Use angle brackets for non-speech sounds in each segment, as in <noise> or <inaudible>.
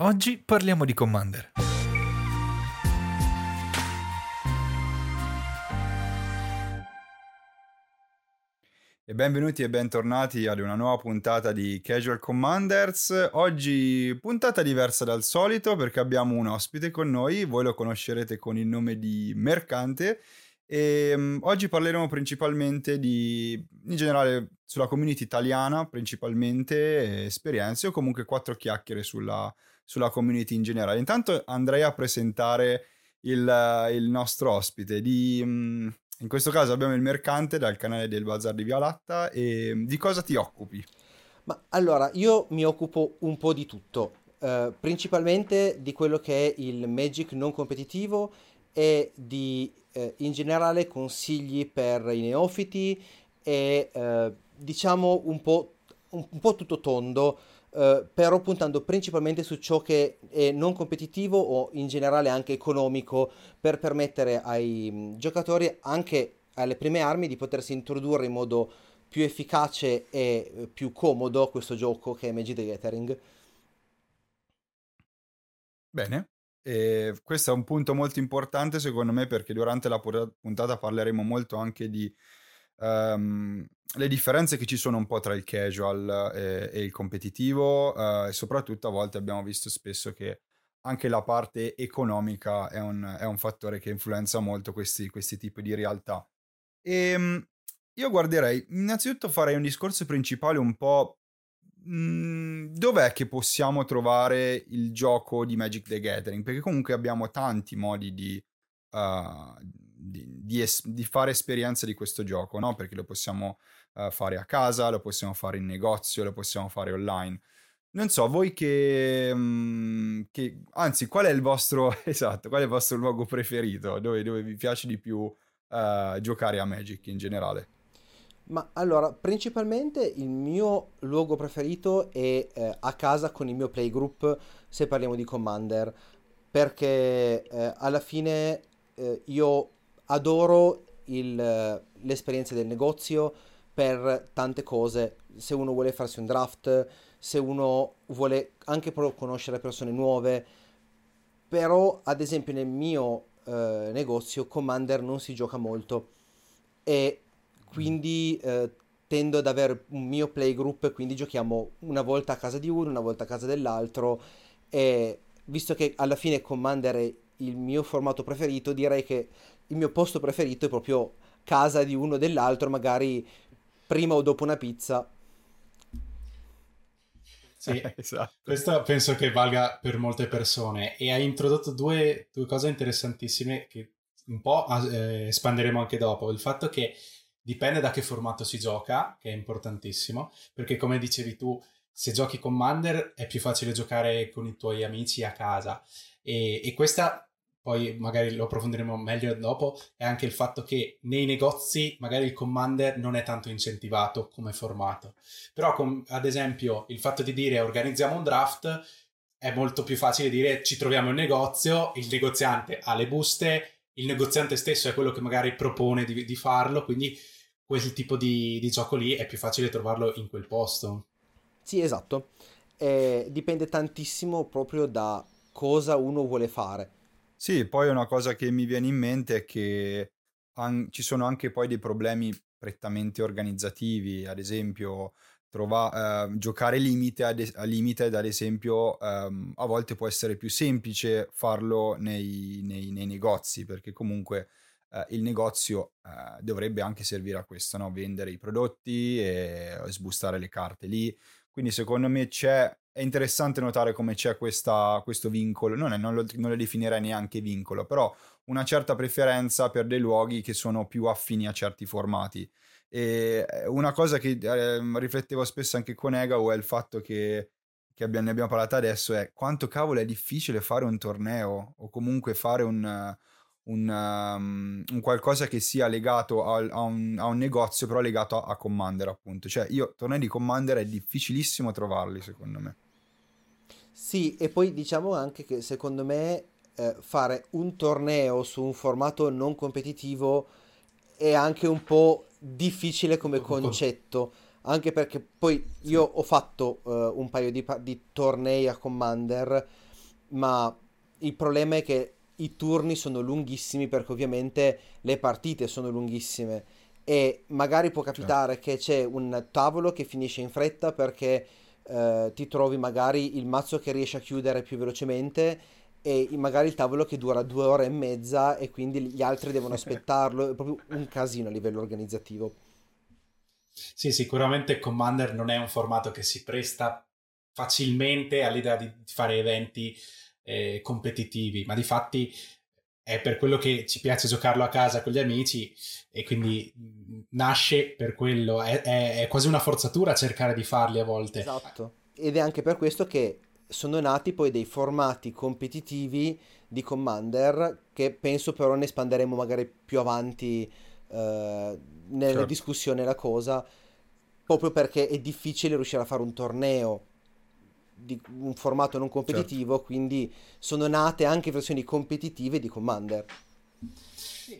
Oggi parliamo di Commander. E benvenuti e bentornati ad una nuova puntata di Casual Commanders. Oggi puntata diversa dal solito perché abbiamo un ospite con noi, voi lo conoscerete con il nome di Mercante e um, oggi parleremo principalmente di, in generale, sulla community italiana, principalmente esperienze o comunque quattro chiacchiere sulla, sulla community in generale. Intanto andrei a presentare il, il nostro ospite. Di, um, in questo caso abbiamo il mercante dal canale del Bazar di Via Latta. E di cosa ti occupi? Ma allora, io mi occupo un po' di tutto, uh, principalmente di quello che è il Magic non competitivo e di uh, in generale consigli per i neofiti e uh, diciamo un po', un, un po' tutto tondo Uh, però puntando principalmente su ciò che è non competitivo o in generale anche economico per permettere ai mh, giocatori anche alle prime armi di potersi introdurre in modo più efficace e uh, più comodo questo gioco che è Magic the Gathering. Bene, e questo è un punto molto importante secondo me perché durante la puntata parleremo molto anche di um, le differenze che ci sono un po' tra il casual e, e il competitivo uh, e soprattutto a volte abbiamo visto spesso che anche la parte economica è un, è un fattore che influenza molto questi, questi tipi di realtà. E um, io guarderei, innanzitutto farei un discorso principale un po' mh, dov'è che possiamo trovare il gioco di Magic the Gathering? Perché comunque abbiamo tanti modi di, uh, di, di, es- di, fare esperienza di questo gioco, no? Perché lo possiamo uh, fare a casa, lo possiamo fare in negozio, lo possiamo fare online. Non so, voi che, mh, che, Anzi, qual è il vostro... <laughs> Esatto, qual è il vostro luogo preferito? Dove, dove vi piace di più uh, giocare a Magic in generale? Ma allora, principalmente il mio luogo preferito è eh, a casa con il mio playgroup, se parliamo di Commander, perché eh, alla fine eh, io adoro il, l'esperienza del negozio per tante cose. Se uno vuole farsi un draft, se uno vuole anche conoscere persone nuove. Però, ad esempio, nel mio eh, negozio Commander non si gioca molto e quindi eh, tendo ad avere un mio playgroup, quindi giochiamo una volta a casa di uno, una volta a casa dell'altro e visto che alla fine Commander è il mio formato preferito, direi che il mio posto preferito è proprio casa di uno o dell'altro, magari prima o dopo una pizza. Sì, <laughs> esatto. questo penso che valga per molte persone e hai introdotto due, due cose interessantissime che un po' eh, espanderemo anche dopo. Il fatto che dipende da che formato si gioca, che è importantissimo, perché come dicevi tu, se giochi Commander è più facile giocare con i tuoi amici a casa e, e questa poi magari lo approfondiremo meglio dopo, è anche il fatto che nei negozi magari il commander non è tanto incentivato come formato. Però com- ad esempio il fatto di dire organizziamo un draft è molto più facile dire ci troviamo in negozio, il negoziante ha le buste, il negoziante stesso è quello che magari propone di, di farlo, quindi quel tipo di, di, gioco lì è più facile trovarlo in quel posto. Sì, esatto. Eh, dipende tantissimo proprio da cosa uno vuole fare sì, poi una cosa che mi viene in mente è che an- ci sono anche poi dei problemi prettamente organizzativi, ad esempio trova- eh, giocare limite ad, a limited, ad esempio, ehm, a volte può essere più semplice farlo nei, nei- nei negozi, perché comunque eh, il negozio eh, dovrebbe anche servire a questo, no? vendere i prodotti e sbustare le carte lì. Quindi secondo me c'è è interessante notare come c'è questa, questo vincolo, non, è, non, lo, non lo definirei neanche vincolo, però una certa preferenza per dei luoghi che sono più affini a certi formati. E eh, una cosa che eh, riflettevo spesso anche con Egao è il fatto che, che abbiamo, ne abbiamo parlato adesso è quanto cavolo è difficile fare un torneo o comunque fare un, un, um, un qualcosa che sia legato a, a, un, a, un, negozio però legato a, a Commander appunto. Cioè io tornei di Commander è difficilissimo trovarli secondo me. Sì, e poi diciamo anche che secondo me eh, fare un torneo su un formato non competitivo è anche un po' difficile come concetto, anche perché poi io ho fatto uh, un paio di, di, tornei a Commander ma il problema è che i turni sono lunghissimi perché ovviamente le partite sono lunghissime e magari può capitare certo. che c'è un tavolo che finisce in fretta perché eh, ti trovi magari il mazzo che riesce a chiudere più velocemente e magari il tavolo che dura due ore e mezza e quindi gli altri devono <laughs> aspettarlo, è proprio un casino a livello organizzativo. Sì, sicuramente Commander non è un formato che si presta facilmente all'idea di fare eventi eh, competitivi, ma di fatti è per quello che ci piace giocarlo a casa con gli amici e quindi nasce per quello, è, è, è, quasi una forzatura cercare di farli a volte. Esatto, ed è anche per questo che sono nati poi dei formati competitivi di Commander che penso però ne espanderemo magari più avanti eh, nella certo. discussione la cosa, proprio perché è difficile riuscire a fare un torneo di un formato non competitivo, certo. quindi sono nate anche versioni competitive di Commander.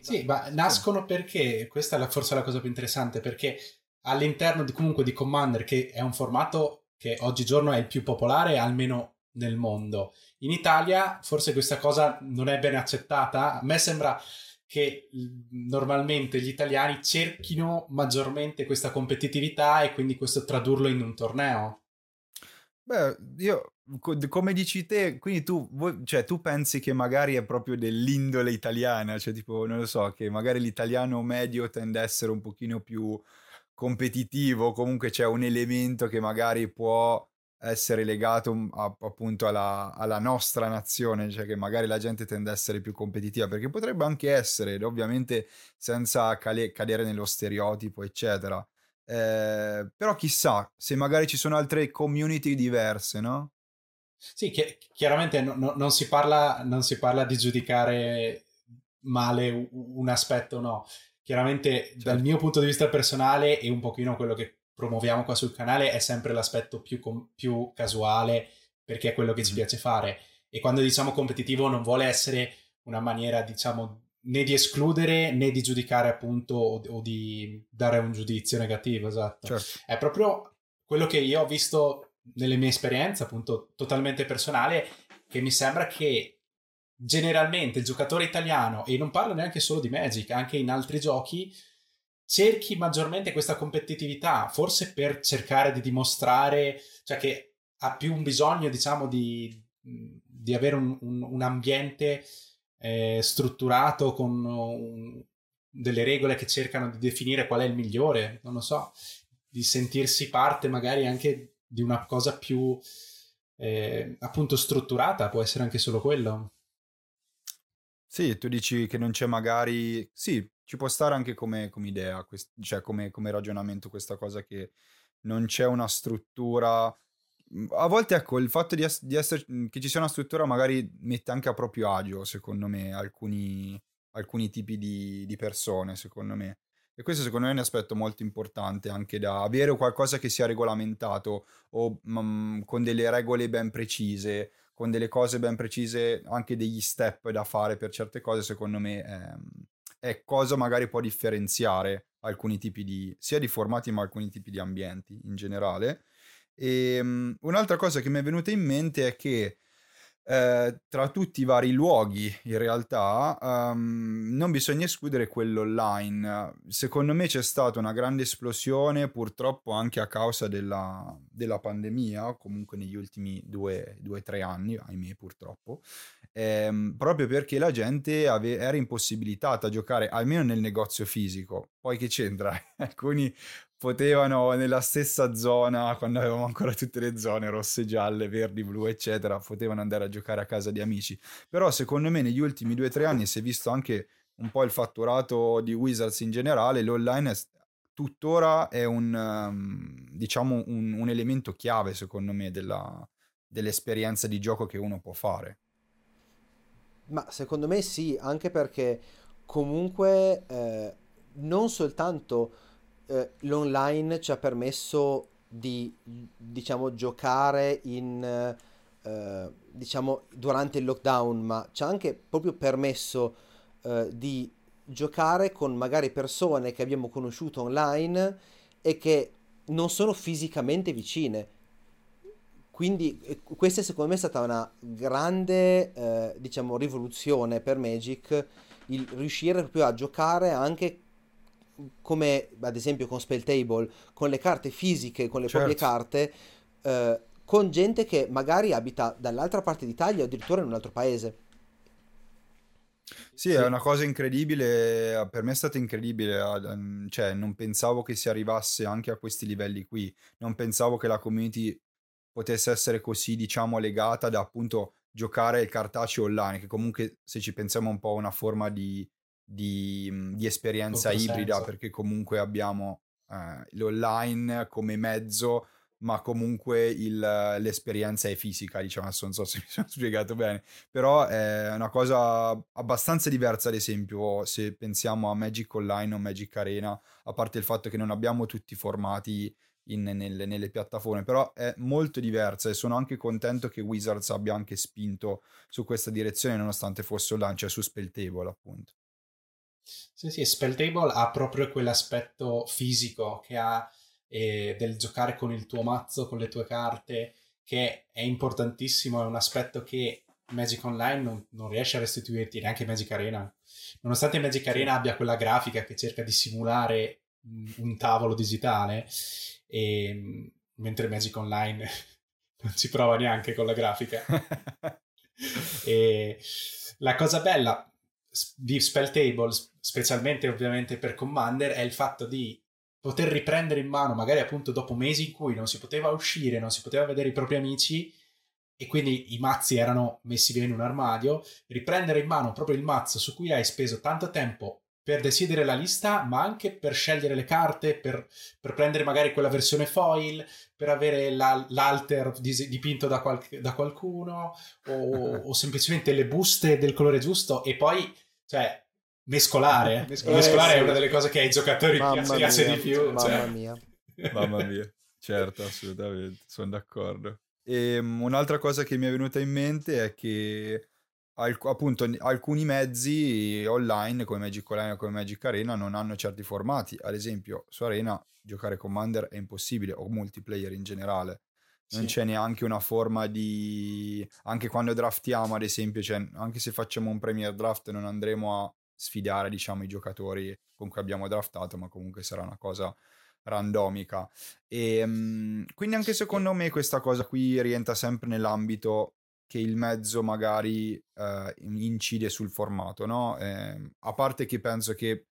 Sì, ma nascono perché, questa è forse la cosa più interessante, perché all'interno di, comunque di Commander, che è un formato che oggigiorno è il più popolare, almeno nel mondo, in Italia forse questa cosa non è ben accettata. A me sembra che normalmente gli italiani cerchino maggiormente questa competitività e quindi questo tradurlo in un torneo. Beh, io, come dici te, quindi tu, cioè, tu pensi che magari è proprio dell'indole italiana, cioè tipo, non lo so, che magari l'italiano medio tende a essere un pochino più competitivo, comunque c'è un elemento che magari può essere legato mm, a, appunto alla, alla, nostra nazione, cioè che magari la gente tende a essere più competitiva, perché potrebbe anche essere, ovviamente senza cale- cadere nello stereotipo, eccetera. Eh, però chissà se magari ci sono altre community diverse, no? Sì, chi- chiaramente no, no, non, si parla, non si parla di giudicare male un aspetto o no. Chiaramente certo. dal mio punto di vista personale e un pochino quello che promuoviamo qua sul canale è sempre l'aspetto più, com- più casuale perché è quello che ci piace fare. E quando diciamo competitivo non vuole essere una maniera, diciamo, né di escludere né di giudicare appunto o, o di dare un giudizio negativo, esatto. Certo. È proprio quello che io ho visto nelle mie esperienze, appunto totalmente personale, che mi sembra che generalmente il giocatore italiano, e non parlo neanche solo di Magic, anche in altri giochi, cerchi maggiormente questa competitività, forse per cercare di dimostrare, cioè che ha più un bisogno, diciamo, di, di avere un, un, un ambiente eh, strutturato con un, delle regole che cercano di definire qual è il migliore, non lo so, di sentirsi parte magari anche di una cosa più eh, appunto strutturata, può essere anche solo quello. Sì, tu dici che non c'è magari... Sì, ci può stare anche come, come idea, quest... cioè come, come ragionamento questa cosa che non c'è una struttura a volte ecco il fatto di, ess- di essere, mhmm, che ci sia una struttura magari mette anche a proprio agio, secondo me, alcuni, alcuni tipi di, di persone, secondo me. E questo secondo me è un aspetto molto importante anche da avere qualcosa che sia regolamentato o mm, con delle regole ben precise, con delle cose ben precise, anche degli step da fare per certe cose, secondo me è, è cosa magari può differenziare alcuni tipi di, sia di formati ma alcuni tipi di ambienti in generale. E um, un'altra cosa che mi è venuta in mente è che eh, tra tutti i vari luoghi, in realtà, um, non bisogna escludere quello online. Secondo me c'è stata una grande esplosione, purtroppo anche a causa della, della pandemia, comunque negli ultimi due o tre anni, ahimè purtroppo, ehm, proprio perché la gente ave- era impossibilitata a giocare almeno nel negozio fisico. Poi che c'entra? <laughs> Alcuni potevano nella stessa zona, quando avevamo ancora tutte le zone rosse, gialle, verdi, blu, eccetera, potevano andare a giocare a casa di amici. Però secondo me negli ultimi due o tre anni si è visto anche un po' il fatturato di Wizards in generale, l'online è, tuttora è un, um, diciamo un, un, elemento chiave secondo me della, dell'esperienza di gioco che uno può fare. Ma secondo me sì, anche perché comunque eh, non soltanto eh, l'online ci ha permesso di diciamo giocare in eh, diciamo durante il lockdown ma ci ha anche proprio permesso eh, di giocare con magari persone che abbiamo conosciuto online e che non sono fisicamente vicine. Quindi eh, questa secondo me è stata una grande, eh, diciamo, rivoluzione per Magic, il riuscire proprio a giocare anche come ad esempio con Spell Table, con le carte fisiche, con le certo. proprie carte, eh, con gente che magari abita dall'altra parte d'Italia o addirittura in un altro paese. Sì, è una cosa incredibile, per me è stata incredibile, ehm, cioè non pensavo che si arrivasse anche a questi livelli qui, non pensavo che la community potesse essere così, diciamo, legata da appunto giocare il cartaceo online, che comunque se ci pensiamo è un po' una forma di, di, mhmm, di esperienza Tutto ibrida, senso. perché comunque abbiamo eh, l'online come mezzo ma comunque il, l'esperienza è fisica, diciamo, adesso non so se <laughs> mi sono spiegato bene, però è una cosa abbastanza diversa, ad esempio, se pensiamo a Magic Online o Magic Arena, a parte il fatto che non abbiamo tutti i formati in, nelle, nelle, piattaforme, però è molto diversa e sono anche contento che Wizards abbia anche spinto su questa direzione, nonostante fosse online, cioè su Spelltable, appunto. Sì, sì, Spelltable ha proprio quell'aspetto fisico che ha e del giocare con il tuo mazzo, con le tue carte, che è importantissimo, è un aspetto che Magic Online non, non riesce a restituirti, neanche Magic Arena. Nonostante Magic Arena abbia quella grafica che cerca di simulare un tavolo digitale, e, mentre Magic Online <laughs> non ci prova neanche con la grafica. <laughs> e la cosa bella di Spell Table, specialmente ovviamente per Commander, è il fatto di poter riprendere in mano, magari appunto dopo mesi in cui non si poteva uscire, non si poteva vedere i propri amici e quindi i mazzi erano messi via in un armadio, riprendere in mano proprio il mazzo su cui hai speso tanto tempo per decidere la lista, ma anche per scegliere le carte, per, per prendere magari quella versione foil, per avere la, l'alter dipinto da, qual, da qualcuno, o, <laughs> o semplicemente le buste del colore giusto, e poi, cioè, mescolare. <laughs> mescolare, mescolare è una delle cose che ai giocatori mamma piace mia, di più. Mamma cioè. mia. mamma mia, certo, assolutamente, sono d'accordo. E um, un'altra cosa che mi è venuta in mente è che alc- appunto alcuni mezzi online come Magic Online o come Magic Arena non hanno certi formati. Ad esempio, su Arena giocare Commander è impossibile o multiplayer in generale. Non sì. c'è neanche una forma di... Anche quando draftiamo, ad esempio, cioè, anche se facciamo un Premier Draft non andremo a sfidare diciamo i giocatori con cui abbiamo draftato ma comunque sarà una cosa randomica. E um, quindi anche secondo me questa cosa qui rientra sempre nell'ambito che il mezzo magari uh, incide sul formato no? Eh, a parte che penso che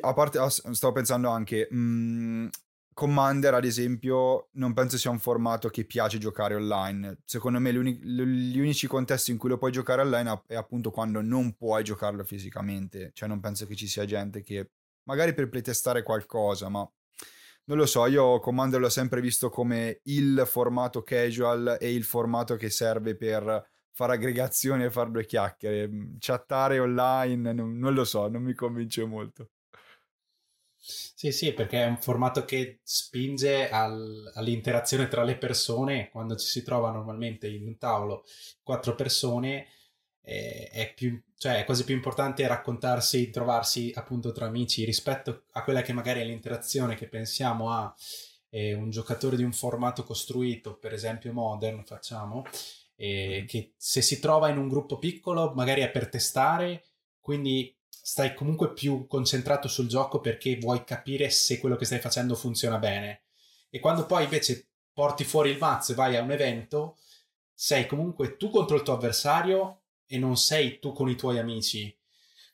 a parte stavo pensando anche mh, mm, Commander, ad esempio, non penso sia un formato che piace giocare online. Secondo me gli unici contesti in cui lo puoi giocare online è appunto quando non puoi giocarlo fisicamente. Cioè non penso che ci sia gente che, magari per playtestare qualcosa, ma non lo so, io Commander l'ho sempre visto come il formato casual e il formato che serve per fare aggregazioni e fare due chiacchiere. Chattare online, non lo so, non mi convince molto. Sì, sì, perché è un formato che spinge al, all'interazione tra le persone. Quando ci si trova normalmente in un tavolo quattro persone, eh, è, più, cioè, è quasi più importante raccontarsi, trovarsi appunto tra amici rispetto a quella che magari è l'interazione che pensiamo a eh, un giocatore di un formato costruito, per esempio Modern, facciamo, eh, che se si trova in un gruppo piccolo magari è per testare, quindi stai comunque più concentrato sul gioco perché vuoi capire se quello che stai facendo funziona bene. E quando poi invece porti fuori il mazzo e vai a un evento, sei comunque tu contro il tuo avversario e non sei tu con i tuoi amici.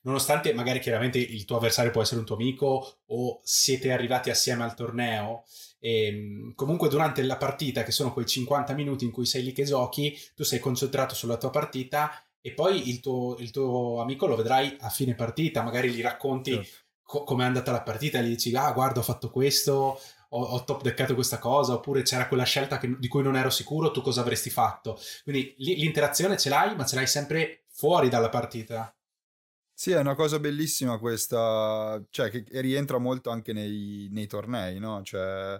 Nonostante magari chiaramente il tuo avversario può essere un tuo amico o siete arrivati assieme al torneo, e ehm, comunque durante la partita, che sono quei 50 minuti in cui sei lì che giochi, tu sei concentrato sulla tua partita e poi il tuo, il tuo, amico lo vedrai a fine partita, magari gli racconti certo. co- com'è andata la partita, gli dici ah guarda ho fatto questo, ho, ho top deckato questa cosa, oppure c'era quella scelta che, di cui non ero sicuro, tu cosa avresti fatto? Quindi l- l'interazione ce l'hai, ma ce l'hai sempre fuori dalla partita. Sì, è una cosa bellissima questa, cioè che rientra molto anche nei, nei tornei, no? Cioè,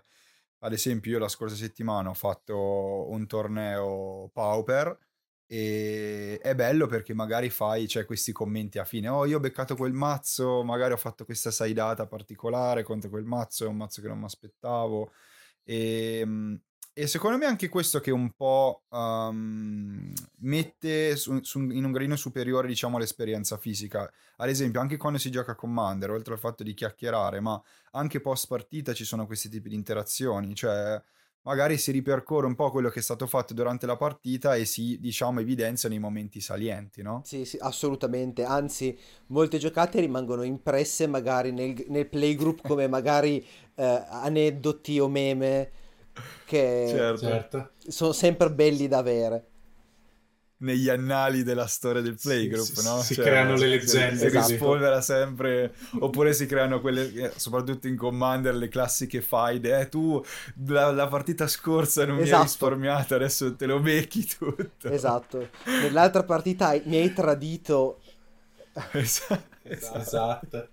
ad esempio io la scorsa settimana ho fatto un torneo Pauper, e è bello perché magari fai cioè, questi commenti a fine. Oh, io ho beccato quel mazzo, magari ho fatto questa sidata particolare contro quel mazzo, è un mazzo che non mi aspettavo. E, ehm, e secondo me anche questo che un po' um, mette su, su, in un gradino superiore, diciamo, l'esperienza fisica. Ad esempio, anche quando si gioca a Commander, oltre al fatto di chiacchierare, ma anche post partita ci sono questi tipi di interazioni, cioè magari si ripercorre un po' quello che è stato fatto durante la partita e si, diciamo, evidenziano i momenti salienti, no? Sì, sì, assolutamente. Anzi, molte giocate rimangono impresse magari nel, nel playgroup <laughs> come magari eh, aneddoti o meme che certo. Certo. sono sempre belli da avere. Negli annali della storia del playgroup, Sì, no? si creano le leggende Si così. rispolvera sempre, oppure si creano quelle, eh, soprattutto in Commander, le classiche faide. Eh, tu la, la partita scorsa non mi hai Esatto. risparmiato, adesso te lo becchi tutto. Esatto. Nell'altra partita hai- mi hai tradito. Esatto. Esatto.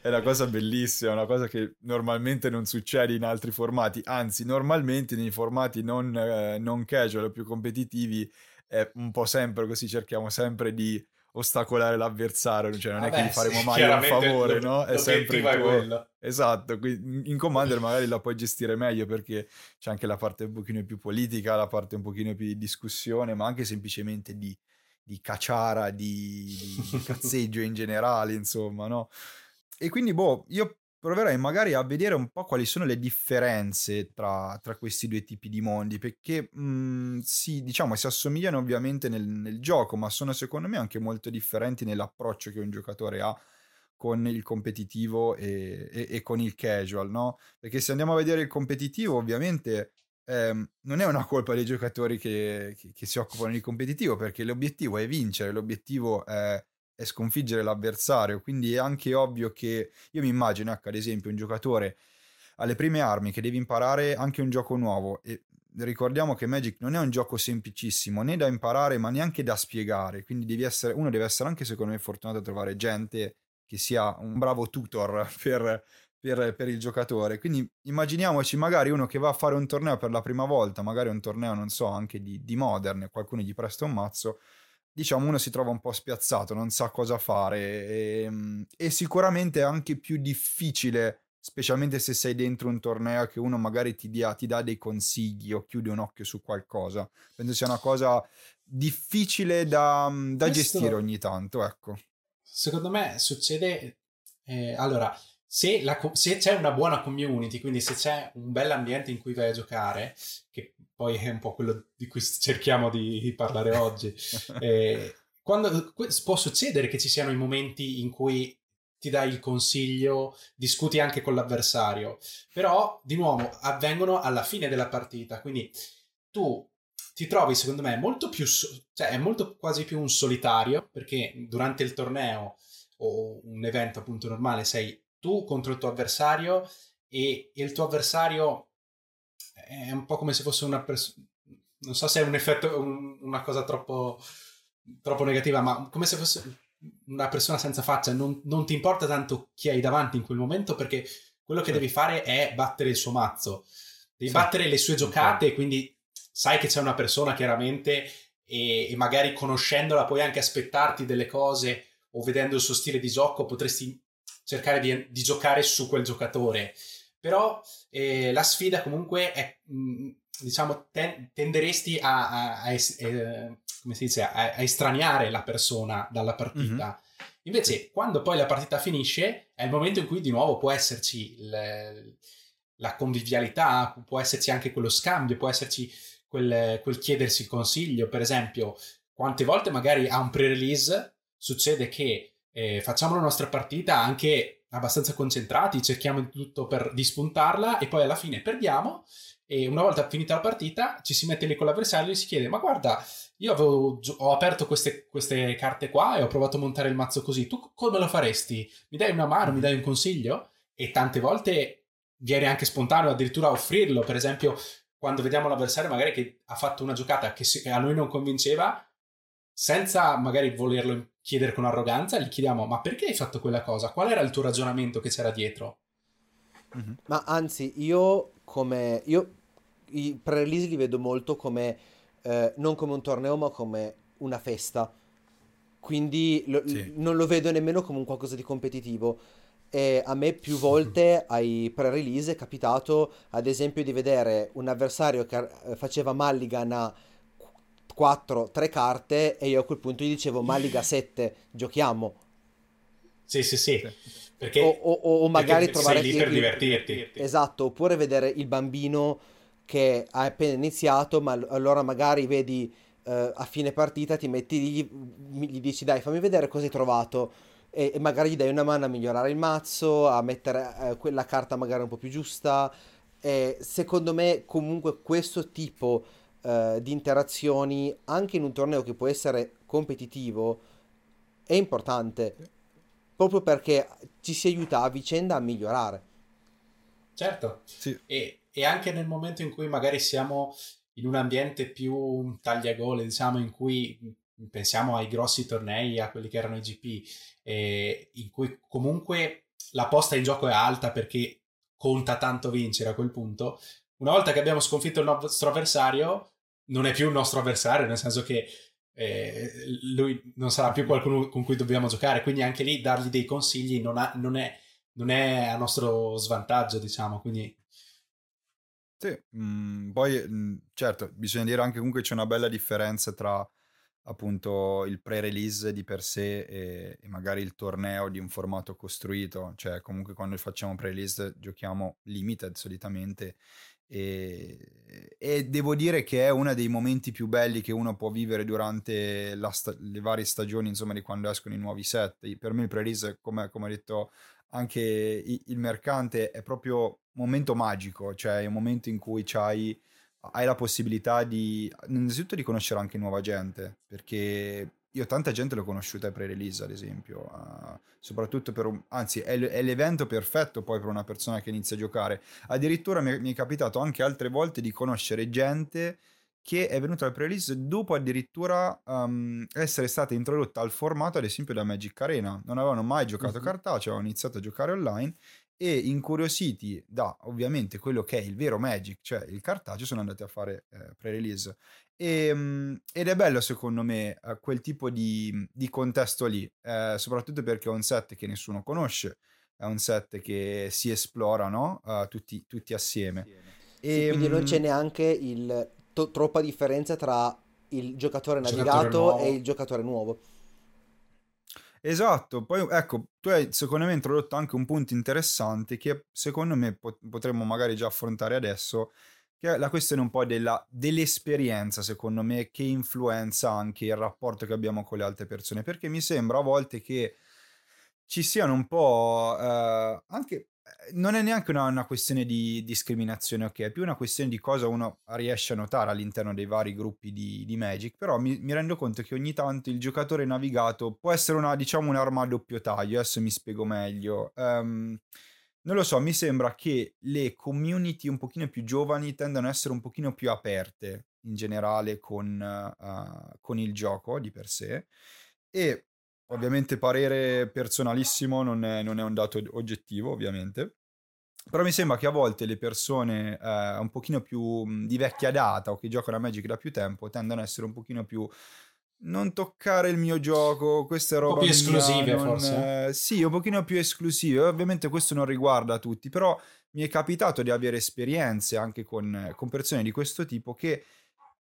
È una cosa bellissima, una cosa che normalmente non succede in altri formati, anzi normalmente nei formati non, eh, non casual o più competitivi è un po' sempre così, cerchiamo sempre di ostacolare l'avversario, cioè non è che Vabbè, gli faremo sì, mai un favore, no? È sempre il tuo... quello. Esatto, quindi in Commander magari la puoi gestire meglio perché c'è anche la parte un pochino più politica, la parte un pochino più di discussione, ma anche semplicemente di, di cacciara, di, di <laughs> cazzeggio in generale, insomma, no? E quindi, boh, io proverei magari a vedere un po' quali sono le differenze tra, tra questi due tipi di mondi, perché mh, sì, diciamo, si assomigliano ovviamente nel, nel gioco, ma sono secondo me anche molto differenti nell'approccio che un giocatore ha con il competitivo e, e- e con il casual, no? Perché se andiamo a vedere il competitivo, ovviamente ehm, non è una colpa dei giocatori che, che- che si occupano di competitivo, perché l'obiettivo è vincere, l'obiettivo è, è sconfiggere l'avversario, quindi è anche ovvio che io mi immagino, ecco, ad esempio, un giocatore alle prime armi che deve imparare anche un gioco nuovo e ricordiamo che Magic non è un gioco semplicissimo né da imparare ma neanche da spiegare, quindi devi essere, uno deve essere anche secondo me fortunato a trovare gente che sia un bravo tutor <laughs> per, per- per il giocatore. Quindi immaginiamoci magari uno che va a fare un torneo per la prima volta, magari un torneo, non so, anche di, di Modern, qualcuno gli presta un mazzo. Diciamo, uno si trova un po' spiazzato, non sa cosa fare e, e sicuramente è anche più difficile, specialmente se sei dentro un torneo, che uno magari ti, dia- ti dà dei consigli o chiude un occhio su qualcosa. Penso sia una cosa difficile da, da Questo- gestire ogni tanto, ecco. Secondo me succede... eh, allora, se, la se c'è una buona community, quindi se c'è un bel ambiente in cui vai a giocare, che poi è un po' quello di cui cerchiamo di, di parlare oggi, <laughs> eh, quando, può succedere che ci siano i momenti in cui ti dai il consiglio, discuti anche con l'avversario, però di nuovo avvengono alla fine della partita, quindi tu ti trovi secondo me molto più, cioè è molto quasi più un solitario, perché durante il torneo o un evento appunto normale sei tu contro il tuo avversario e il tuo avversario è un po' come se fosse una persona, non so se è un effetto, un- una cosa troppo, troppo negativa, ma come se fosse una persona senza faccia, non, non ti importa tanto chi hai davanti in quel momento perché quello che Certo. devi fare è battere il suo mazzo, devi Sì. battere le sue giocate, quindi sai che c'è una persona chiaramente e, e magari conoscendola puoi anche aspettarti delle cose o vedendo il suo stile di gioco potresti cercare di, di giocare su quel giocatore. Però eh, la sfida comunque è, mh, diciamo, ten- tenderesti a, a- a es- eh, come si dice, a, a estraniare la persona dalla partita. Invece, quando poi la partita finisce, è il momento in cui di nuovo può esserci il- la convivialità, può esserci anche quello scambio, può esserci quel, quel chiedersi il consiglio. Per esempio, quante volte magari a un pre-release succede che eh, facciamo la nostra partita anche abbastanza concentrati, cerchiamo di tutto per dispuntarla e poi alla fine perdiamo e una volta finita la partita ci si mette lì con l'avversario e si chiede ma guarda io avevo, ho aperto queste, queste carte qua e ho provato a montare il mazzo così, tu come lo faresti? Mi dai una mano, mi dai un consiglio? E tante volte viene anche spontaneo addirittura offrirlo, per esempio quando vediamo l'avversario magari che ha fatto una giocata che a noi non convinceva, senza magari volerlo chiedere con arroganza, gli chiediamo ma perché hai fatto quella cosa? Qual era il tuo ragionamento che c'era dietro? Mhm. Ma anzi, io come... Io i pre-release li vedo molto come... eh, non come un torneo, ma come una festa. Quindi lo- Sì. non lo vedo nemmeno come un qualcosa di competitivo. e a me più volte ai pre-release è capitato ad esempio di vedere un avversario che eh, faceva Mulligan a 4, 3 carte e io a quel punto gli dicevo Mulligan 7, giochiamo. Sì, sì, sì. Perché, o, o, o magari perché trovare sei lì per divertirti. Esatto, oppure vedere il bambino che ha appena iniziato, ma allora magari vedi eh, a fine partita ti metti lì, gli, gli dici dai fammi vedere cosa hai trovato e, e, magari gli dai una mano a migliorare il mazzo, a mettere eh, quella carta magari un po' più giusta. E secondo me comunque questo tipo eh, di interazioni anche in un torneo che può essere competitivo è importante proprio perché ci si aiuta a vicenda a migliorare. Certo, sì. e, e, anche nel momento in cui magari siamo in un ambiente più tagliagole, diciamo, in cui pensiamo ai grossi tornei, a quelli che erano i GP, eh, in cui comunque la posta in gioco è alta perché conta tanto vincere a quel punto. Una volta che abbiamo sconfitto il nostro avversario, non è più il nostro avversario, nel senso che eh, lui non sarà più qualcuno con cui dobbiamo giocare, quindi anche lì dargli dei consigli non, ha, non, è, non è, a nostro svantaggio, diciamo, quindi... Sì, mm, poi mm, certo, bisogna dire anche comunque c'è una bella differenza tra appunto il pre-release di per sé e, e, magari il torneo di un formato costruito, cioè comunque quando facciamo pre-release giochiamo limited solitamente e, e, devo dire che è uno dei momenti più belli che uno può vivere durante sta- le varie stagioni, insomma, di quando escono i nuovi set. Per me il pre-release, come, come ha detto anche il mercante, è proprio un momento magico, cioè è un momento in cui hai la possibilità di, innanzitutto, di conoscere anche nuova gente, perché io tanta gente l'ho conosciuta pre-release, ad esempio, uh, soprattutto per un... anzi, è, è, l'evento perfetto poi per una persona che inizia a giocare. Addirittura mi, mi è capitato anche altre volte di conoscere gente che è venuta al pre-release dopo addirittura um, essere stata introdotta al formato, ad esempio, da Magic Arena. Non avevano mai giocato uh-huh. cartaceo, avevano iniziato a giocare online e incuriositi da ovviamente quello che è il vero Magic, cioè il cartaceo, sono andati a fare eh, pre-release. E, ehm, ed è bello secondo me eh, quel tipo di, di contesto lì, eh, soprattutto perché è un set che nessuno conosce, è un set che si esplora no? uh, tutti, tutti, assieme. Sì, e, quindi non c'è ehm neanche il, to- troppa differenza tra il giocatore navigato giocatore e il giocatore nuovo. Esatto, poi ecco, tu hai secondo me introdotto anche un punto interessante che secondo me pot- potremmo magari già affrontare adesso, che è la questione un po' della, dell'esperienza, secondo me, che influenza anche il rapporto che abbiamo con le altre persone, perché mi sembra a volte che ci siano un po' eh, anche eh, non è neanche una, una, questione di discriminazione, ok? È più una questione di cosa uno riesce a notare all'interno dei vari gruppi di, di Magic. Però mi, mi, rendo conto che ogni tanto il giocatore navigato può essere una, diciamo, un'arma a doppio taglio. Adesso mi spiego meglio. Um, non lo so, mi sembra che le community un pochino più giovani tendano a essere un pochino più aperte in generale con, uh, con il gioco di per sé. E Ovviamente parere personalissimo non è, non è un dato oggettivo, ovviamente. Però mi sembra che a volte le persone eh, un pochino più di vecchia data o che giocano a Magic da più tempo tendono ad essere un pochino più non toccare il mio gioco, queste robe. Un po' più esclusive, non, forse. Eh, sì, un pochino più esclusive. Ovviamente questo non riguarda tutti, però mi è capitato di avere esperienze anche con, con persone di questo tipo che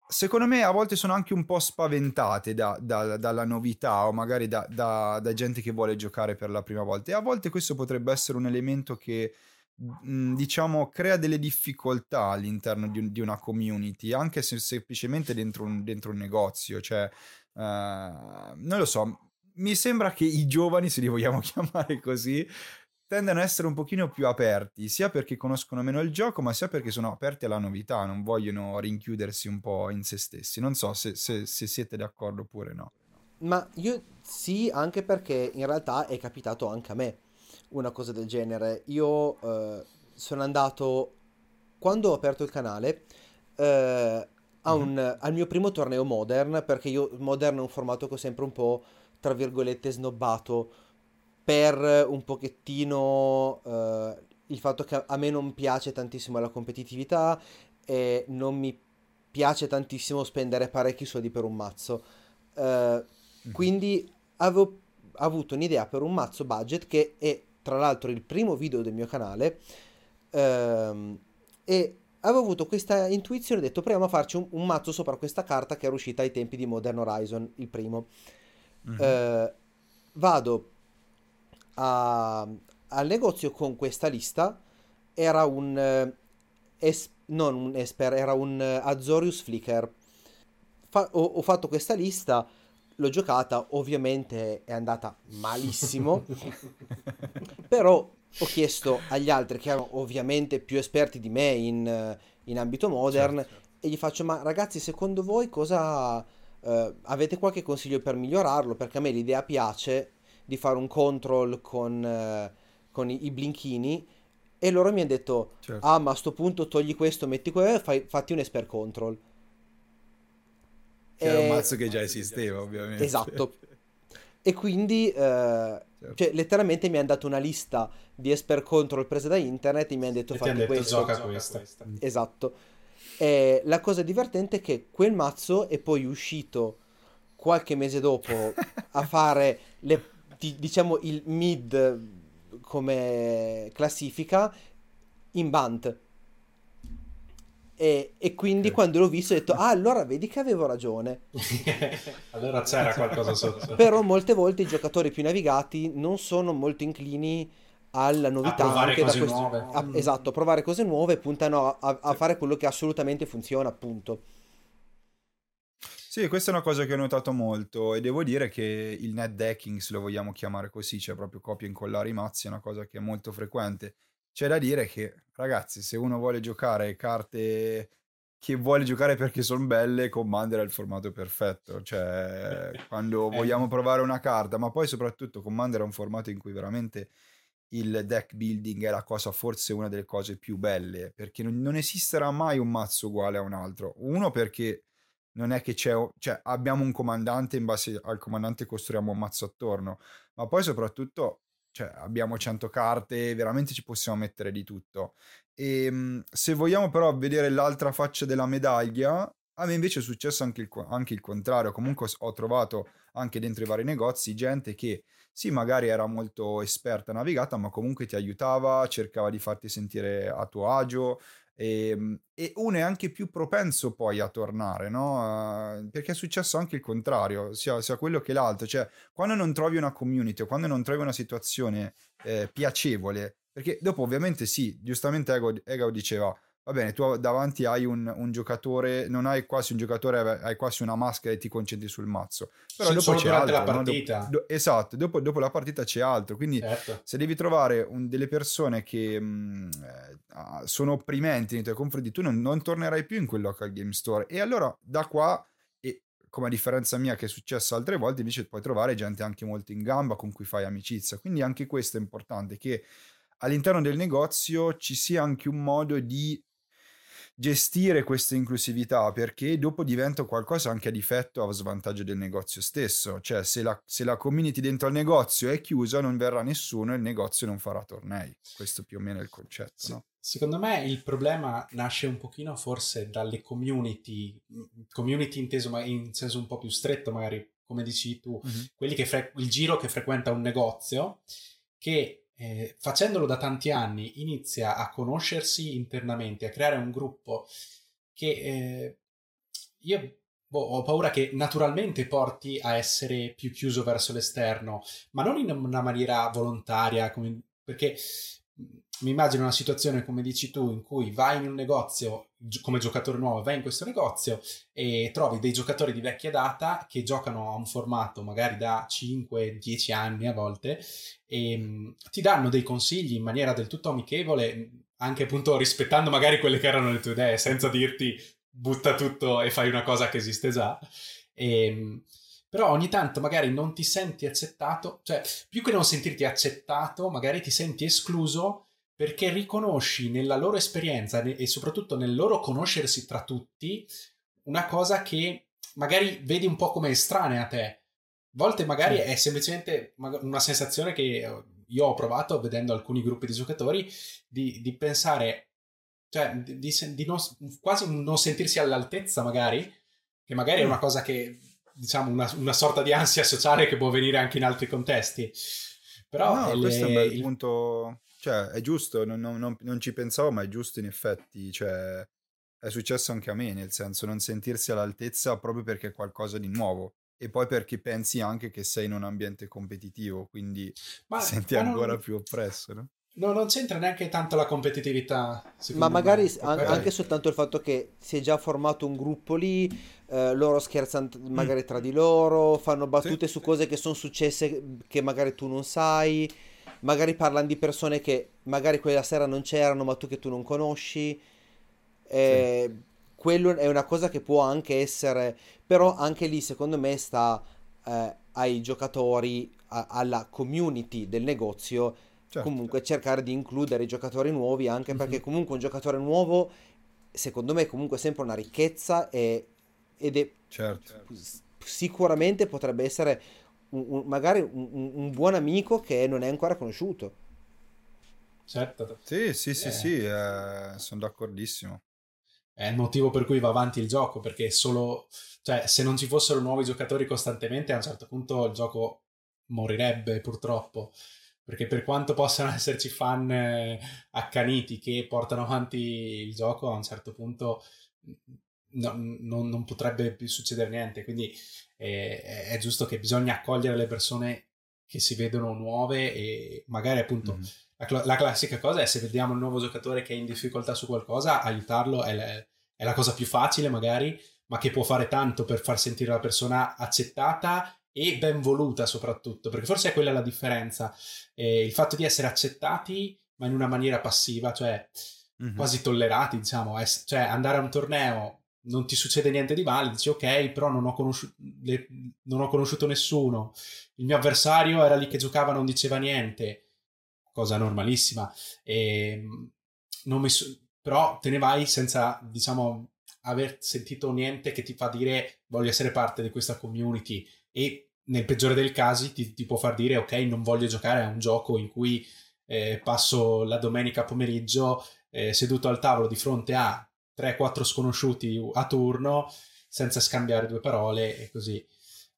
secondo me a volte sono anche un po' spaventate da, da, dalla novità o magari da, da, gente che vuole giocare per la prima volta e a volte questo potrebbe essere un elemento che diciamo crea delle difficoltà all'interno di, un, di, una community anche se semplicemente dentro un, dentro un negozio cioè uh, non lo so mi sembra che i giovani se li vogliamo <laughs> chiamare così tendono ad essere un pochino più aperti, sia perché conoscono meno il gioco, ma sia perché sono aperti alla novità, non vogliono rinchiudersi un po' in se stessi. Non so se, se, se siete d'accordo oppure no. Ma io sì, anche perché in realtà è capitato anche a me una cosa del genere. Io eh, sono andato, quando ho aperto il canale, eh, un, mm-hmm. al mio primo torneo Modern, perché io Modern è un formato che ho sempre un po', tra virgolette, snobbato per un pochettino uh, il fatto che a me non piace tantissimo la competitività e non mi piace tantissimo spendere parecchi soldi per un mazzo. Uh, mm-hmm. Quindi avevo avuto un'idea per un mazzo budget che è tra l'altro il primo video del mio canale ehm, e avevo avuto questa intuizione, ho detto proviamo a farci un, un, mazzo sopra questa carta che era uscita ai tempi di Modern Horizon, il primo. Mm-hmm. Eh, vado a, al negozio con questa lista, era un... Eh, es, non un Esper, era un eh, Azorius Flicker. Fa, ho, ho fatto questa lista l'ho giocata, ovviamente è andata malissimo, <laughs> però ho chiesto agli altri che erano ovviamente più esperti di me in, in ambito modern certo, certo. e gli faccio ma ragazzi secondo voi cosa uh, avete qualche consiglio per migliorarlo perché a me l'idea piace di fare un control con, uh, con i, i, blinchini e loro mi hanno detto certo. ah ma a sto punto togli questo metti quello e fai, fatti un expert control che era un mazzo che già esisteva <laughs> ovviamente esatto e quindi uh, Certo. Cioè, letteralmente mi hanno dato una lista di expert control prese da internet e mi hanno detto e fate detto, questo. Gioca questa. Esatto. E la cosa divertente è che quel mazzo è poi uscito qualche mese dopo a <laughs> fare le, diciamo il mid come classifica in Bant e, e quindi quando l'ho visto ho detto, ah, allora vedi che avevo ragione. <laughs> allora c'era qualcosa sotto. Però molte volte i giocatori più navigati non sono molto inclini alla novità. A provare anche cose questo... nuove. A, esatto, provare cose nuove e puntano a, a fare quello che assolutamente funziona, appunto. Sì, questa è una cosa che ho notato molto e devo dire che il net decking, se lo vogliamo chiamare così, cioè proprio copia e incollare i mazzi, è una cosa che è molto frequente c'è da dire che, ragazzi, se uno vuole giocare carte che vuole giocare perché sono belle, Commander è il formato perfetto. Cioè, quando eh. vogliamo provare una carta, ma poi soprattutto Commander è un formato in cui veramente il deck building è la cosa, forse una delle cose più belle, perché non, non esisterà mai un mazzo uguale a un altro. Uno perché non è che c'è, cioè abbiamo un comandante, in base al comandante costruiamo un mazzo attorno, ma poi soprattutto cioè abbiamo 100 carte, veramente ci possiamo mettere di tutto. E ehm, se vogliamo però vedere l'altra faccia della medaglia, a me invece è successo anche il, anche il, contrario. Comunque ho trovato anche dentro i vari negozi gente che sì, magari era molto esperta navigata, ma comunque ti aiutava, cercava di farti sentire a tuo agio, e, ehm, e, uno è anche più propenso poi a tornare, no? Uh, perché è successo anche il contrario, sia, sia, quello che l'altro. Cioè, quando non trovi una community o quando non trovi una situazione eh, piacevole, perché dopo ovviamente sì, giustamente Ego, Ego diceva va bene, tu davanti hai un, un, giocatore, non hai quasi un giocatore, hai quasi una maschera e ti concentri sul mazzo. Però sì, dopo c'è altro. la partita. No? Do, esatto, dopo, dopo, la partita c'è altro. Quindi certo. se devi trovare un, delle persone che mh, eh, sono opprimenti nei tuoi confronti, tu non, non, tornerai più in quel local game store. E allora da qua, e come a differenza mia che è successo altre volte, invece puoi trovare gente anche molto in gamba con cui fai amicizia. Quindi anche questo è importante, che all'interno del negozio ci sia anche un modo di gestire questa inclusività perché dopo diventa qualcosa anche a difetto a svantaggio del negozio stesso. Cioè, se la, se la community dentro al negozio è chiusa, non verrà nessuno e il negozio non farà tornei. Questo più o meno è il concetto. Sì. No? Secondo me il problema nasce un pochino forse dalle community, community inteso ma in senso un po' più stretto, magari come dici tu, mm-hmm. quelli che fre- il giro che frequenta un negozio che eh, facendolo da tanti anni, inizia a conoscersi internamente, a creare un gruppo che eh, io boh, ho paura che naturalmente porti a essere più chiuso verso l'esterno, ma non in una maniera volontaria, come, perché mi immagino una situazione come dici tu in cui vai in un negozio come giocatore nuovo, vai in questo negozio e trovi dei giocatori di vecchia data che giocano a un formato magari da 5-10 anni a volte e mm, ti danno dei consigli in maniera del tutto amichevole, anche appunto rispettando magari quelle che erano le tue idee, senza dirti butta tutto e fai una cosa che esiste già. E, mm, però ogni tanto magari non ti senti accettato, cioè più che non sentirti accettato, magari ti senti escluso perché riconosci nella loro esperienza e soprattutto nel loro conoscersi tra tutti una cosa che magari vedi un po' come estranea a te. A volte magari sì. è semplicemente una sensazione che io ho provato vedendo alcuni gruppi di giocatori di, di pensare, cioè di, di, di non, quasi non sentirsi all'altezza magari, che magari mm. è una cosa che, diciamo, una, una sorta di ansia sociale che può venire anche in altri contesti Però no, le... questo è un bel il... punto, cioè è giusto, non, non, non, ci pensavo, ma è giusto in effetti, cioè è successo anche a me, nel senso non sentirsi all'altezza proprio perché è qualcosa di nuovo e poi perché pensi anche che sei in un ambiente competitivo, quindi ma, ti senti ancora non... più oppresso, no? No, non c'entra neanche tanto la competitività. Ma magari me. anche soltanto il fatto che si è già formato un gruppo lì, eh, loro scherzano mm. magari tra di loro, fanno battute sì. su cose che sono successe che magari tu non sai, magari parlano di persone che magari quella sera non c'erano ma tu che tu non conosci. Eh, sì. Quello è una cosa che può anche essere, però anche lì secondo me sta eh, ai giocatori, a, alla community del negozio certo. comunque cercare di includere i giocatori nuovi, anche mm-hmm. perché comunque un giocatore nuovo, secondo me, è comunque sempre una ricchezza e, ed è certo. sicuramente potrebbe essere un, un, magari un, un, buon amico che non è ancora conosciuto. Certo. Sì, sì, sì, eh. sì, eh, sono d'accordissimo. È il motivo per cui va avanti il gioco, perché solo, cioè, se non ci fossero nuovi giocatori costantemente, a un certo punto il gioco morirebbe purtroppo perché per quanto possano <laughs> esserci fan eh, accaniti che portano avanti il gioco, a un certo punto no, non, non, potrebbe più succedere niente. Quindi eh, è giusto che bisogna accogliere le persone che si vedono nuove e magari appunto mm. la, la, classica cosa è se vediamo un nuovo giocatore che è in difficoltà su qualcosa, aiutarlo è, la, è la cosa più facile magari, ma che può fare tanto per far sentire la persona accettata e ben voluta soprattutto, perché forse è quella la differenza, eh, il fatto di essere accettati ma in una maniera passiva, cioè mm-hmm. quasi tollerati, diciamo, es- cioè andare a un torneo non ti succede niente di male, dici ok, però non ho, conosci- le- non ho conosciuto nessuno, il mio avversario era lì che giocava, non diceva niente, cosa normalissima, e, ehm, non mi su- però te ne vai senza, diciamo, aver sentito niente che ti fa dire voglio essere parte di questa community. E nel peggiore dei casi ti, ti, può far dire ok non voglio giocare a un gioco in cui eh, passo la domenica pomeriggio eh, seduto al tavolo di fronte a 3-4 sconosciuti a turno senza scambiare due parole e così.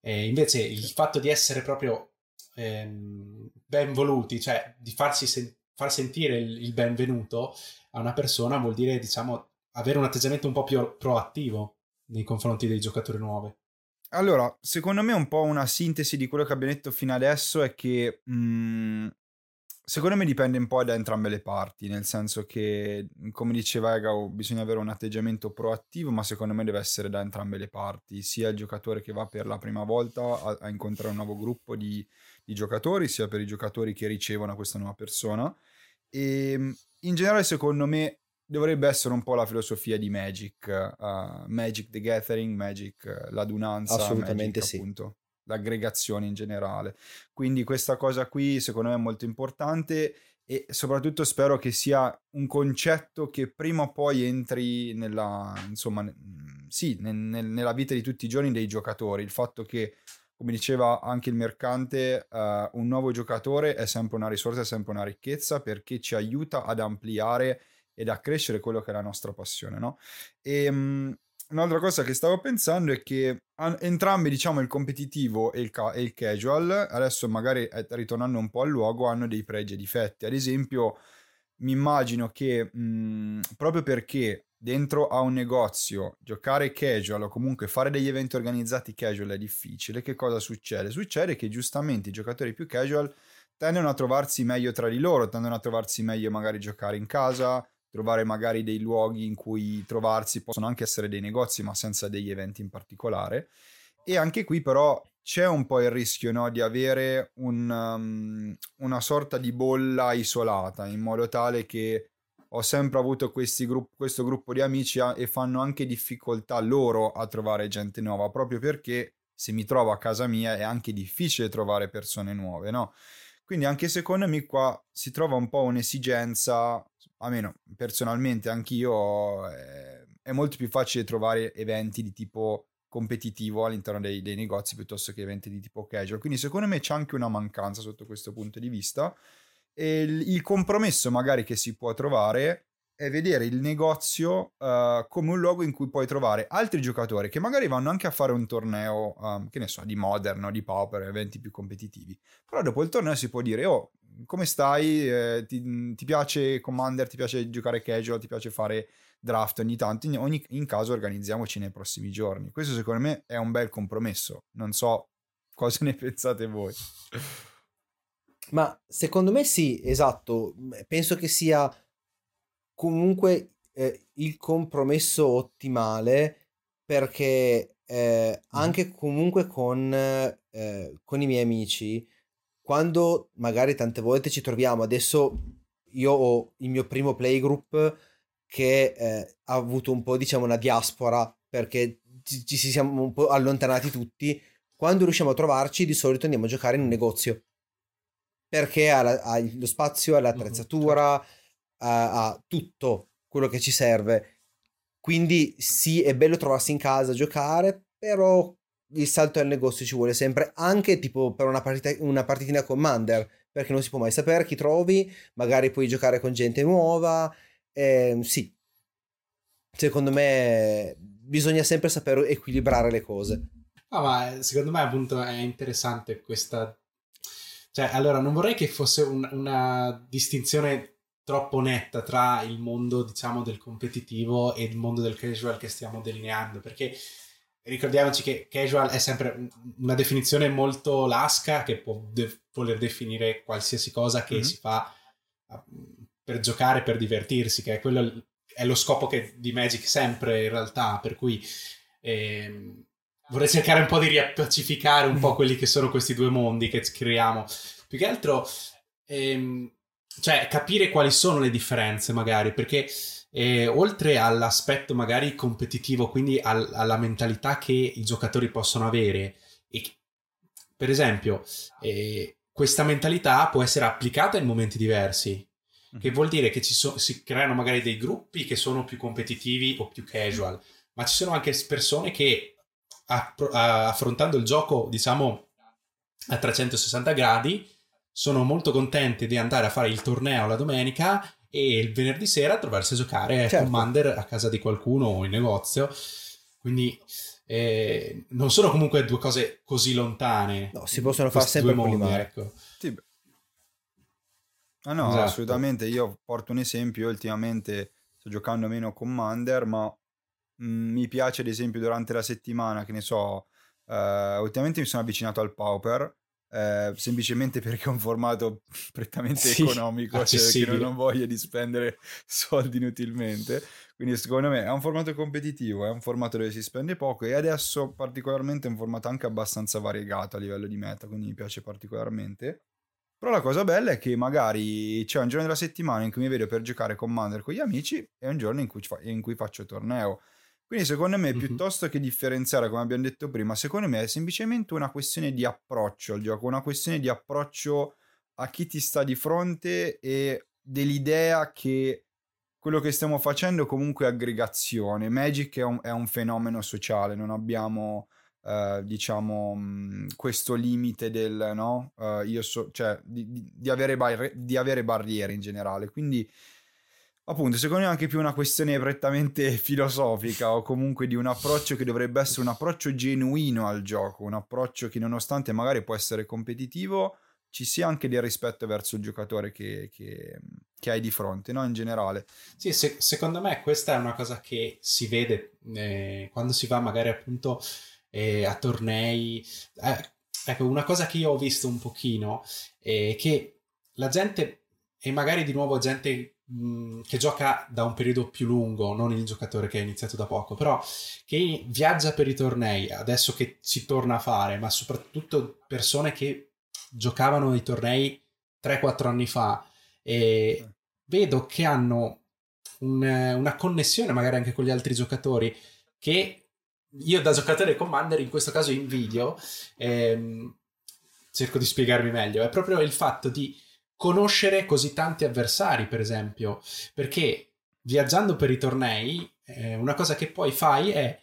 E invece il fatto di essere proprio ehm, ben voluti cioè di farsi sen- far sentire il, il benvenuto a una persona vuol dire diciamo avere un atteggiamento un po' più proattivo nei confronti dei giocatori nuovi. Allora, secondo me un po' una sintesi di quello che abbiamo detto fino adesso è che mh, secondo me dipende un po' da entrambe le parti, nel senso che, come diceva Egao, bisogna avere un atteggiamento proattivo, ma secondo me deve essere da entrambe le parti, sia il giocatore che va per la prima volta a, a incontrare un nuovo gruppo di, di, giocatori, sia per i giocatori che ricevono questa nuova persona. E in generale, secondo me, dovrebbe essere un po' la filosofia di Magic, uh, Magic the Gathering, Magic uh, l'adunanza, assolutamente Magic, sì. appunto, l'aggregazione in generale. Quindi questa cosa qui secondo me è molto importante e soprattutto spero che sia un concetto che prima o poi entri nella, insomma, sì, nel, nel, nella vita di tutti i giorni dei giocatori, il fatto che come diceva anche il mercante, uh, un nuovo giocatore è sempre una risorsa, è sempre una ricchezza perché ci aiuta ad ampliare ed accrescere quello che è la nostra passione, no? E um, un'altra cosa che stavo pensando è che entrambi, diciamo, il competitivo e il, ca- e il casual, adesso magari eh, ritornando un po' al luogo, hanno dei pregi e difetti. Ad esempio, mi immagino che mh, proprio perché dentro a un negozio giocare casual o comunque fare degli eventi organizzati casual è difficile, che cosa succede? Succede che giustamente i giocatori più casual tendono a trovarsi meglio tra di loro, tendono a trovarsi meglio magari giocare in casa, trovare magari dei luoghi in cui trovarsi, possono anche essere dei negozi ma senza degli eventi in particolare. E anche qui però c'è un po' il rischio no, di avere un, um, una sorta di bolla isolata, in modo tale che ho sempre avuto grupp- questo gruppo di amici a- e fanno anche difficoltà loro a trovare gente nuova, proprio perché se mi trovo a casa mia è anche difficile trovare persone nuove, no? Quindi anche secondo me qua si trova un po' un'esigenza almeno personalmente anch'io, eh, è molto più facile trovare eventi di tipo competitivo all'interno dei, dei, negozi piuttosto che eventi di tipo casual. Quindi secondo me c'è anche una mancanza sotto questo punto di vista. E il, il compromesso magari che si può trovare è vedere il negozio uh, come un luogo in cui puoi trovare altri giocatori che magari vanno anche a fare un torneo, um, che ne so, di Modern o di Pauper, eventi più competitivi. Però dopo il torneo si può dire, oh, come stai? Eh, ti, ti, piace Commander? Ti piace giocare casual? Ti piace fare draft ogni tanto? In, ogni, in caso organizziamoci nei prossimi giorni. Questo secondo me è un bel compromesso. Non so <laughs> cosa ne pensate voi. Ma secondo me sì, esatto. Penso che sia comunque eh, il compromesso ottimale perché eh, anche comunque con, eh, con i miei amici, quando magari tante volte ci troviamo, adesso io ho il mio primo playgroup che eh, ha avuto un po' diciamo una diaspora perché ci, ci siamo un po' allontanati tutti, quando riusciamo a trovarci di solito andiamo a giocare in un negozio perché ha, la, ha lo spazio, ha l'attrezzatura, certo a, a tutto quello che ci serve. Quindi sì, è bello trovarsi in casa a giocare, però il salto al negozio ci vuole sempre, anche tipo per una, partita, una partitina Commander, perché non si può mai sapere chi trovi, magari puoi giocare con gente nuova. Eh, sì, secondo me bisogna sempre saper equilibrare le cose. Ah, ma secondo me appunto è interessante questa... Cioè, allora, non vorrei che fosse un, una distinzione troppo netta tra il mondo, diciamo, del competitivo e il mondo del casual che stiamo delineando, perché ricordiamoci che casual è sempre una definizione molto lasca che può de- voler definire qualsiasi cosa che mm-hmm. si fa per giocare, per divertirsi, che è quello è lo scopo che, di Magic sempre in realtà, per cui ehm, vorrei cercare un po' di riappacificare un po' quelli che sono questi due mondi che creiamo. Più che altro ehm, cioè capire quali sono le differenze magari, perché eh, oltre all'aspetto magari competitivo, quindi al, alla mentalità che i giocatori possono avere, e, per esempio, eh, questa mentalità può essere applicata in momenti diversi, che mhm. vuol dire che so, si creano magari dei gruppi che sono più competitivi o più casual, ma ci sono anche persone che a, a, affrontando il gioco, diciamo, a 360 gradi, sono molto contenti di andare a fare il torneo la domenica e il venerdì sera trovarsi a giocare certo. Commander a casa di qualcuno o in negozio. Quindi eh, non sono comunque due cose così lontane. No, si possono fare sempre mondi, ecco. Sì. Ah no, esatto. assolutamente. Io porto un esempio. Io ultimamente sto giocando meno Commander, ma mh, mm, mi piace ad esempio durante la settimana, che ne so, uh, ultimamente mi sono avvicinato al Pauper eh, semplicemente perché è un formato <laughs> prettamente sì, economico, cioè che non, voglia di spendere <laughs> soldi inutilmente. Quindi secondo me è un formato competitivo, è un formato dove si spende poco e adesso particolarmente è un formato anche abbastanza variegato a livello di meta, quindi mi piace particolarmente. Però la cosa bella è che magari c'è un giorno della settimana in cui mi vedo per giocare Commander con gli amici e un giorno in cui, in cui faccio torneo. Quindi secondo me, mm-hmm. piuttosto che differenziare, come abbiamo detto prima, secondo me è semplicemente una questione di approccio al gioco, una questione di approccio a chi ti sta di fronte e dell'idea che quello che stiamo facendo è comunque aggregazione. Magic è un, è un fenomeno sociale, non abbiamo, eh, diciamo, questo limite del, no? Uh, io so, cioè, di, di, di, avere bar- di avere barriere in generale. Quindi appunto, secondo me è anche più una questione prettamente <laughs> filosofica o comunque di un approccio che dovrebbe essere un approccio genuino al gioco, un approccio che nonostante magari può essere competitivo, ci sia anche del rispetto verso il giocatore che, che, che hai di fronte, no? In generale. Sì, se, secondo me questa è una cosa che si vede eh, quando si va magari appunto eh, a tornei. Eh, ecco, una cosa che io ho visto un pochino è che la gente, e magari di nuovo gente che gioca da un periodo più lungo, non il giocatore che ha iniziato da poco, però che viaggia per i tornei, adesso che si torna a fare, ma soprattutto persone che giocavano i tornei 3-4 anni fa e vedo che hanno un, una connessione magari anche con gli altri giocatori che io da giocatore Commander in questo caso in video ehm, cerco di spiegarmi meglio, è proprio il fatto di conoscere così tanti avversari, per esempio, perché viaggiando per i tornei, eh, una cosa che poi fai è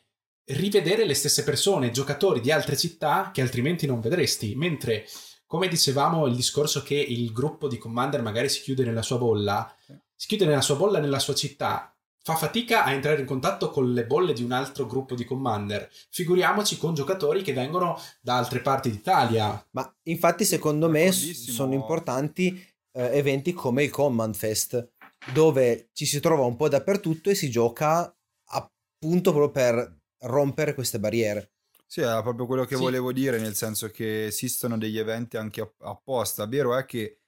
rivedere le stesse persone, giocatori di altre città che altrimenti non vedresti, mentre come dicevamo il discorso che il gruppo di Commander magari si chiude nella sua bolla, si chiude nella sua bolla, nella sua città, fa fatica a entrare in contatto con le bolle di un altro gruppo di commander. Figuriamoci con giocatori che vengono da altre parti d'Italia. Ma infatti, secondo me, sono importanti eh, eventi come il Command Fest, dove ci si trova un po' dappertutto e si gioca appunto proprio per rompere queste barriere. Sì, è proprio quello che sì. volevo dire, nel senso che esistono degli eventi anche apposta. Vero è che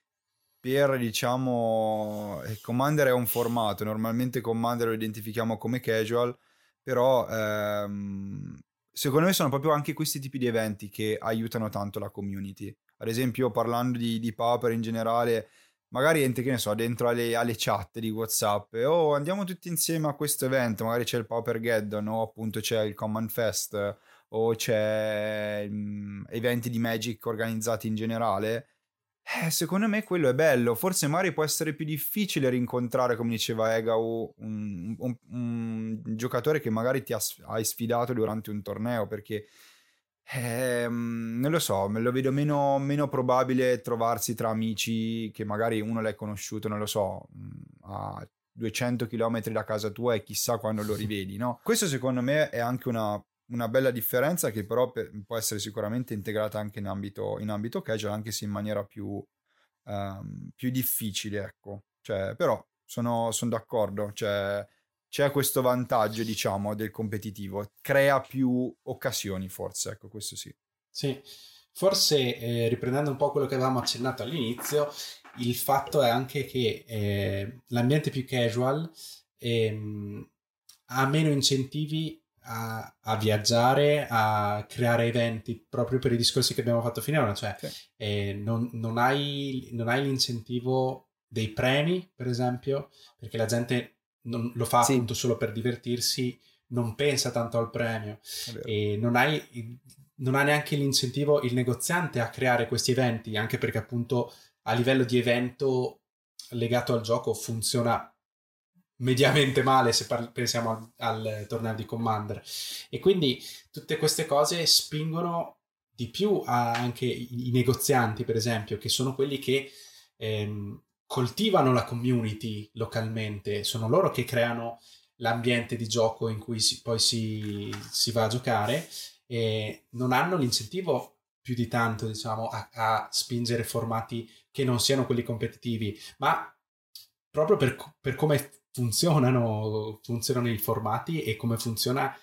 per diciamo eh, Commander è un formato, normalmente Commander lo identifichiamo come casual, però ehm, secondo me sono proprio anche questi tipi di eventi che aiutano tanto la community. Ad esempio, parlando di, di Pauper in generale, magari entri, che ne so, dentro alle, alle chat di WhatsApp e oh, andiamo tutti insieme a questo evento, magari c'è il Pauper Geddon o appunto c'è il Command Fest o c'è mm, eventi di Magic organizzati in generale eh, secondo me quello è bello. Forse magari può essere più difficile rincontrare, come diceva Egau, un, un, un giocatore che magari ti ha, hai sfidato durante un torneo perché eh, non lo so, me lo vedo meno, meno, probabile trovarsi tra amici che magari uno l'hai conosciuto, non lo so, a 200 km da casa tua e chissà quando lo <laughs> rivedi, no? Questo secondo me è anche una una bella differenza che però per, può essere sicuramente integrata anche in ambito, in ambito casual, anche se in maniera più, um, più difficile, ecco. Cioè, però sono, sono d'accordo, cioè, c'è questo vantaggio, diciamo, del competitivo, crea più occasioni forse, ecco, questo sì. Sì, forse eh, riprendendo un po' quello che avevamo accennato all'inizio, il fatto è anche che eh, l'ambiente più casual ehm, ha meno incentivi a, a, viaggiare, a creare eventi proprio per i discorsi che abbiamo fatto finora, cioè sì. eh, non, non, hai, non, hai, l'incentivo dei premi, per esempio, perché la gente non, lo fa sì. appunto solo per divertirsi, non pensa tanto al premio e non hai, non ha neanche l'incentivo il negoziante a creare questi eventi, anche perché appunto a livello di evento legato al gioco funziona mediamente male se par- pensiamo al, al, torneo di Commander. E quindi tutte queste cose spingono di più anche i, i, negozianti per esempio che sono quelli che ehm, coltivano la community localmente. Sono loro che creano l'ambiente di gioco in cui si, poi si, si, va a giocare e non hanno l'incentivo più di tanto diciamo a, a spingere formati che non siano quelli competitivi ma proprio per, per come funzionano, funzionano i formati e come funziona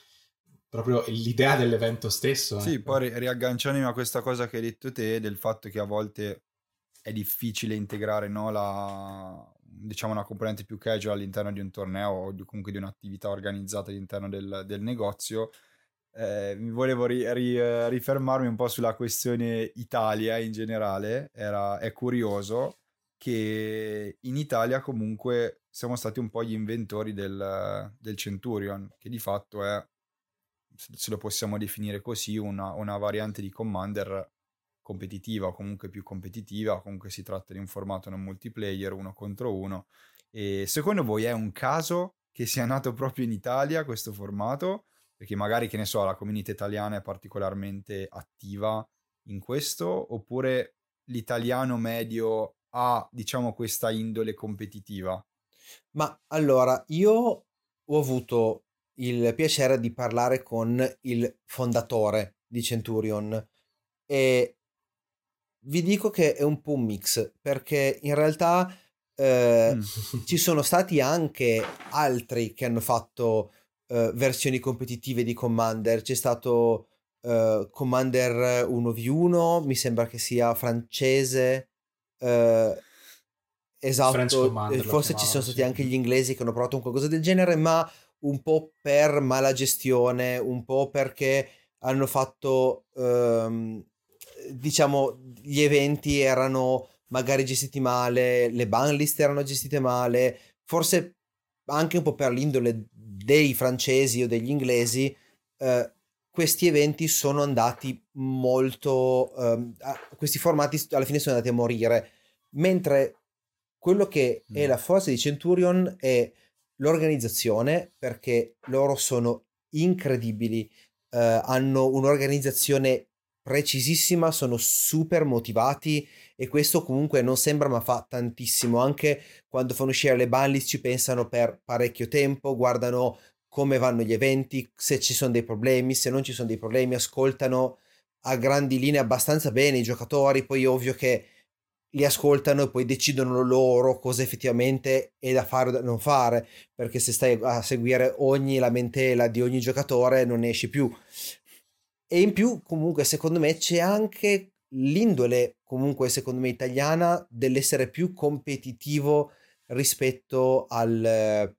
proprio l'idea dell'evento stesso. Sì, ecco. poi riagganciandomi a questa cosa che hai detto te, del fatto che a volte è difficile integrare no, la, diciamo una componente più casual all'interno di un torneo o comunque di un'attività organizzata all'interno del, del negozio. Eh, mi volevo ri, ri, rifermarmi un po' sulla questione Italia in generale, Era, è curioso che in Italia comunque siamo stati un po' gli inventori del, del Centurion, che di fatto è, se lo possiamo definire così, una, una variante di Commander competitiva comunque più competitiva, comunque si tratta di un formato non multiplayer, uno contro uno. E secondo voi è un caso che sia nato proprio in Italia questo formato? Perché magari, che ne so, la comunità italiana è particolarmente attiva in questo, oppure l'italiano medio ha, diciamo, questa indole competitiva? Ma allora, io ho avuto il piacere di parlare con il fondatore di Centurion e vi dico che è un po' un mix perché in realtà eh, mm. ci sono stati anche altri che hanno fatto eh, versioni competitive di Commander. C'è stato eh, Commander 1v1, mi sembra che sia francese. Esatto, forse ci sono stati anche gli inglesi che hanno provato un qualcosa del genere, ma un po' per mala gestione, un po' perché hanno fatto, um, diciamo, gli eventi erano magari gestiti male, le ban list erano gestite male, forse anche un po' per l'indole dei francesi o degli inglesi, uh, questi eventi sono andati molto, um, questi formati alla fine sono andati a morire. Mentre quello che mm. è la forza di Centurion è l'organizzazione, perché loro sono incredibili, eh, hanno un'organizzazione precisissima, sono super motivati e questo comunque non sembra ma fa tantissimo. Anche quando fanno uscire le banlist ci pensano per parecchio tempo, guardano come vanno gli eventi, se ci sono dei problemi, se non ci sono dei problemi, ascoltano a grandi linee abbastanza bene i giocatori, poi è ovvio che li ascoltano e poi decidono loro cosa effettivamente è da fare o da non fare, perché se stai a seguire ogni lamentela di ogni giocatore non ne esci più. E in più, comunque, secondo me c'è anche l'indole, comunque, secondo me, italiana dell'essere più competitivo rispetto al,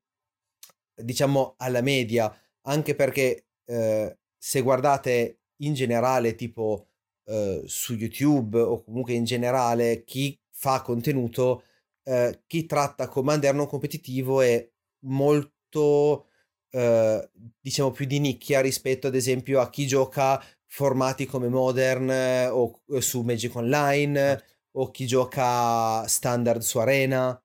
diciamo, alla media, anche perché eh, se guardate in generale, tipo eh, su YouTube o comunque in generale, chi fa contenuto, eh, chi tratta Commander non competitivo è molto, eh, diciamo, più di nicchia rispetto ad esempio a chi gioca formati come Modern eh, o su Magic Online certo. o chi gioca standard su Arena.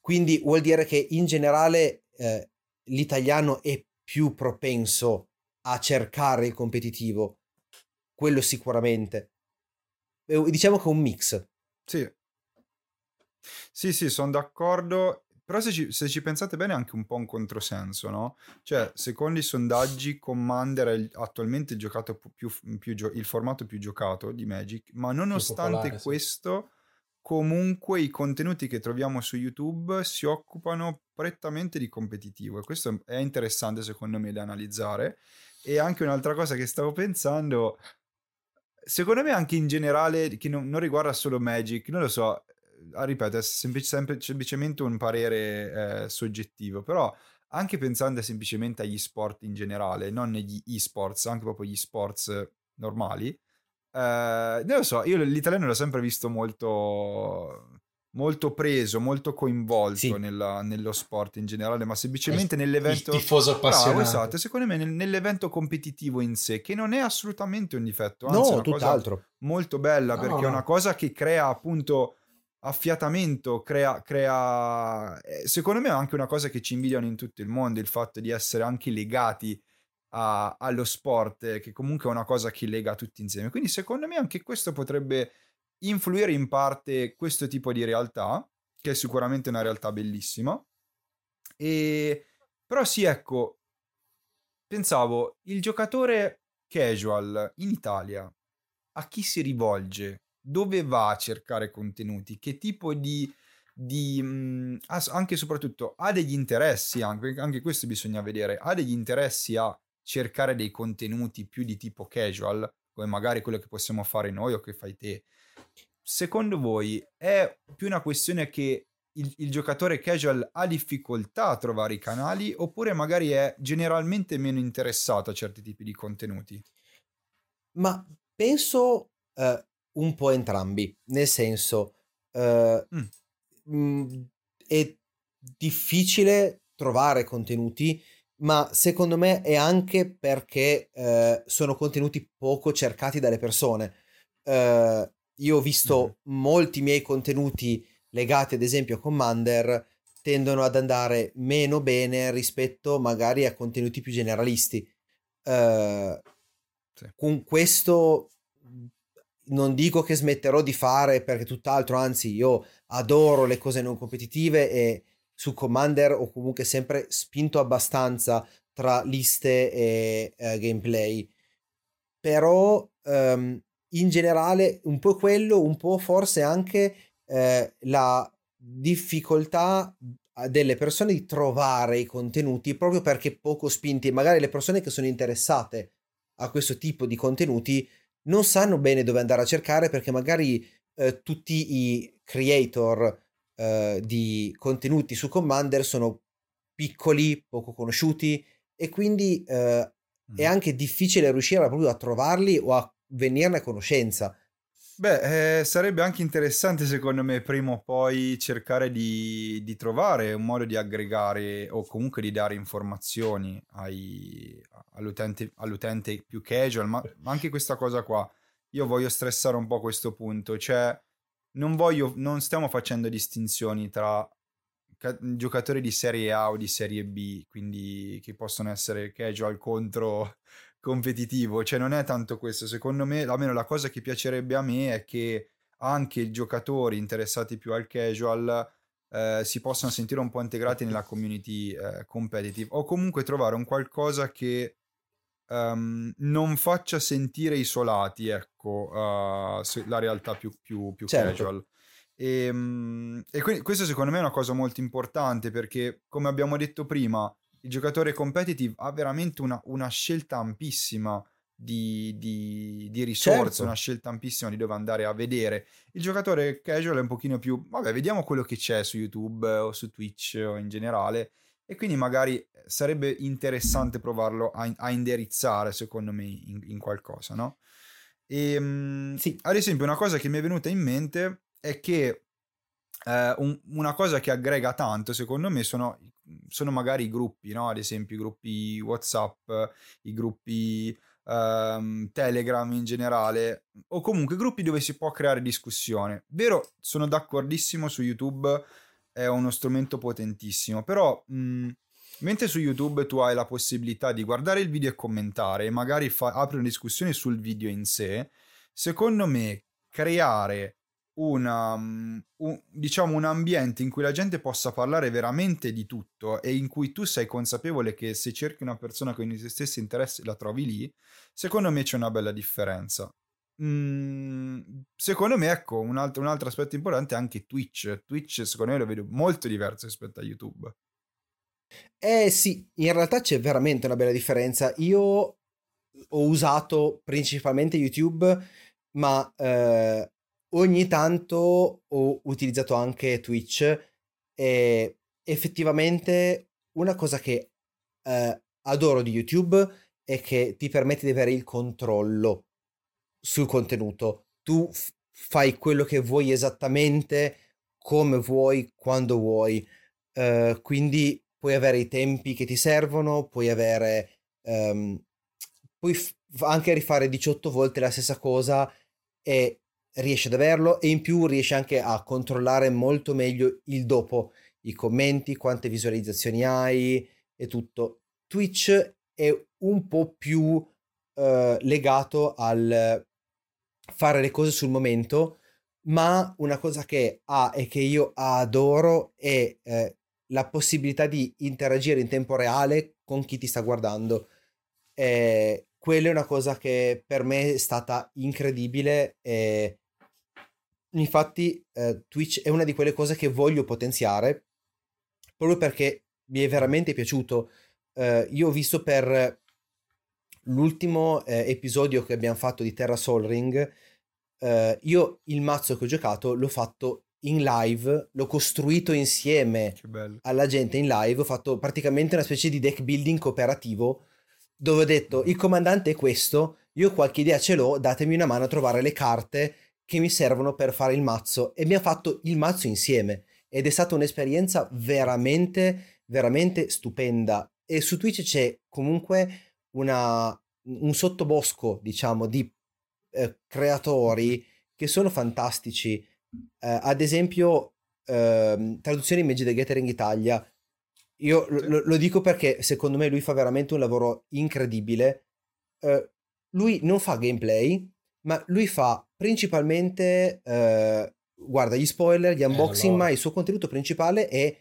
Quindi vuol dire che in generale eh, l'italiano è più propenso a cercare il competitivo, quello sicuramente. Diciamo che è un mix. Sì. Sì, sì, sono d'accordo. Però se ci, se ci, pensate bene è anche un po' un controsenso, no? Cioè, secondo i sondaggi, Commander è attualmente il, giocato più, più, il formato più giocato di Magic, ma nonostante popolare, questo, sì. comunque i contenuti che troviamo su YouTube si occupano prettamente di competitivo e questo è interessante secondo me da analizzare. E anche un'altra cosa che stavo pensando, secondo me anche in generale, che non, non riguarda solo Magic, non lo so, ah, ripeto, è semplic- sem- semplicemente un parere eh, soggettivo, però anche pensando semplicemente agli sport in generale, non negli e-sports, anche proprio gli sports normali, eh, non lo so, io l'italiano l'ho sempre visto molto molto preso, molto coinvolto sì. nella, nello sport in generale, ma semplicemente il, nell'evento... Il tifoso appassionato. Bravo, esatto, secondo me nell'evento competitivo in sé, che non è assolutamente un difetto, anzi no, è una tutt'altro. cosa molto bella, no, perché no. è una cosa che crea appunto affiatamento, crea, crea... Eh, secondo me è anche una cosa che ci invidiano in tutto il mondo, il fatto di essere anche legati a, allo sport, che comunque è una cosa che lega tutti insieme. Quindi secondo me anche questo potrebbe influire in parte questo tipo di realtà, che è sicuramente una realtà bellissima. E però sì, ecco, pensavo, il giocatore casual in Italia a chi si rivolge? Dove va a cercare contenuti? Che tipo di di mh, anche e soprattutto ha degli interessi anche, anche questo bisogna vedere ha degli interessi a cercare dei contenuti più di tipo casual come magari quello che possiamo fare noi o che fai te secondo voi è più una questione che il, il, giocatore casual ha difficoltà a trovare i canali oppure magari è generalmente meno interessato a certi tipi di contenuti? Ma penso uh, un po' entrambi, nel senso uh, mm. mh, è difficile trovare contenuti, ma secondo me è anche perché uh, sono contenuti poco cercati dalle persone. Uh, io ho visto mm. molti miei contenuti legati ad esempio a Commander tendono ad andare meno bene rispetto magari a contenuti più generalisti. Uh, sì. Con questo non dico che smetterò di fare perché tutt'altro, anzi io adoro le cose non competitive e su Commander ho comunque sempre spinto abbastanza tra liste e uh, gameplay. Però um, in generale un po' quello, un po' forse anche eh, la difficoltà delle persone di trovare i contenuti proprio perché poco spinti. Magari le persone che sono interessate a questo tipo di contenuti non sanno bene dove andare a cercare perché magari eh, tutti i creator eh, di contenuti su Commander sono piccoli, poco conosciuti e quindi eh, mm. è anche difficile riuscire proprio a trovarli o a venirne a conoscenza. Beh, eh, sarebbe anche interessante secondo me prima o poi cercare di, di, trovare un modo di aggregare o comunque di dare informazioni ai, all'utente, all'utente, più casual, ma, ma anche questa cosa qua, io voglio stressare un po' questo punto, cioè non, voglio, non stiamo facendo distinzioni tra ca- giocatori di serie A o di serie B, quindi che possono essere casual contro competitivo, cioè non è tanto questo, secondo me, almeno la cosa che piacerebbe a me è che anche i giocatori interessati più al casual eh, si possano sentire un po' integrati nella community eh, competitive o comunque trovare un qualcosa che um, non faccia sentire isolati, ecco, uh, la realtà più, più, più certo. casual. E, um, e quindi questo secondo me è una cosa molto importante perché, come abbiamo detto prima, il giocatore competitive ha veramente una, una scelta ampissima di, di, di risorse, certo. una scelta ampissima di dove andare a vedere. Il giocatore casual è un pochino più, vabbè, vediamo quello che c'è su YouTube o su Twitch o in generale. E quindi magari sarebbe interessante provarlo a, a indirizzare, secondo me, in, in qualcosa, no? E, um, sì. Ad esempio, una cosa che mi è venuta in mente è che eh, un, una cosa che aggrega tanto, secondo me, sono, sono magari i gruppi, no? Ad esempio, i gruppi WhatsApp, i gruppi um, Telegram in generale, o comunque gruppi dove si può creare discussione. Vero, sono d'accordissimo su YouTube, è uno strumento potentissimo, però mh, mentre su YouTube tu hai la possibilità di guardare il video e commentare e magari fa- apri una discussione sul video in sé, secondo me creare una, um, un, diciamo un ambiente in cui la gente possa parlare veramente di tutto e in cui tu sei consapevole che se cerchi una persona con i tuoi stessi interessi la trovi lì, secondo me c'è una bella differenza. Mm, secondo me, ecco, un altro, un altro aspetto importante è anche Twitch. Twitch, secondo me, lo vedo molto diverso rispetto a YouTube. Eh sì, in realtà c'è veramente una bella differenza. Io ho usato principalmente YouTube, ma eh, ogni tanto ho utilizzato anche Twitch e effettivamente una cosa che eh, adoro di YouTube è che ti permette di avere il controllo sul contenuto. Tu f- fai quello che vuoi esattamente come vuoi, quando vuoi. Uh, quindi puoi avere i tempi che ti servono, puoi avere... Um, puoi f- anche rifare 18 volte la stessa cosa e riesci ad averlo e in più riesci anche a controllare molto meglio il dopo, i commenti, quante visualizzazioni hai e tutto. Twitch è un po' più uh, legato al fare le cose sul momento, ma una cosa che ha e che io adoro è eh, la possibilità di interagire in tempo reale con chi ti sta guardando. Eh, quella è una cosa che per me è stata incredibile e infatti eh, Twitch è una di quelle cose che voglio potenziare proprio perché mi è veramente piaciuto. Eh, io ho visto per l'ultimo eh, episodio che abbiamo fatto di Terra Sol Ring, eh, io il mazzo che ho giocato l'ho fatto in live, l'ho costruito insieme alla gente in live, ho fatto praticamente una specie di deck building cooperativo dove ho detto il comandante è questo, io qualche idea ce l'ho, datemi una mano a trovare le carte che mi servono per fare il mazzo e abbiamo fatto il mazzo insieme ed è stata un'esperienza veramente veramente stupenda e su Twitch c'è comunque una, un sottobosco, diciamo, di eh, creatori che sono fantastici. Eh, ad esempio, eh, traduzione in Magic the Gathering Italia. Io lo, lo, dico perché secondo me lui fa veramente un lavoro incredibile. Eh, lui non fa gameplay, ma lui fa principalmente, eh, guarda, gli spoiler, gli eh, unboxing, ma il suo contenuto principale è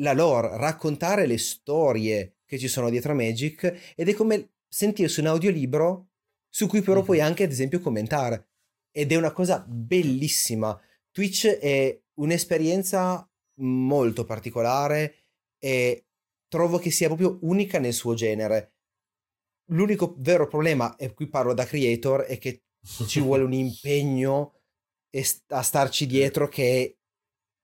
la lore, raccontare le storie che ci sono dietro a Magic ed è come sentirsi un audiolibro su cui però mm-hmm. puoi anche ad esempio commentare ed è una cosa bellissima. Twitch è un'esperienza molto particolare e trovo che sia proprio unica nel suo genere. L'unico vero problema, e qui parlo da creator, è che ci vuole un impegno a starci dietro che è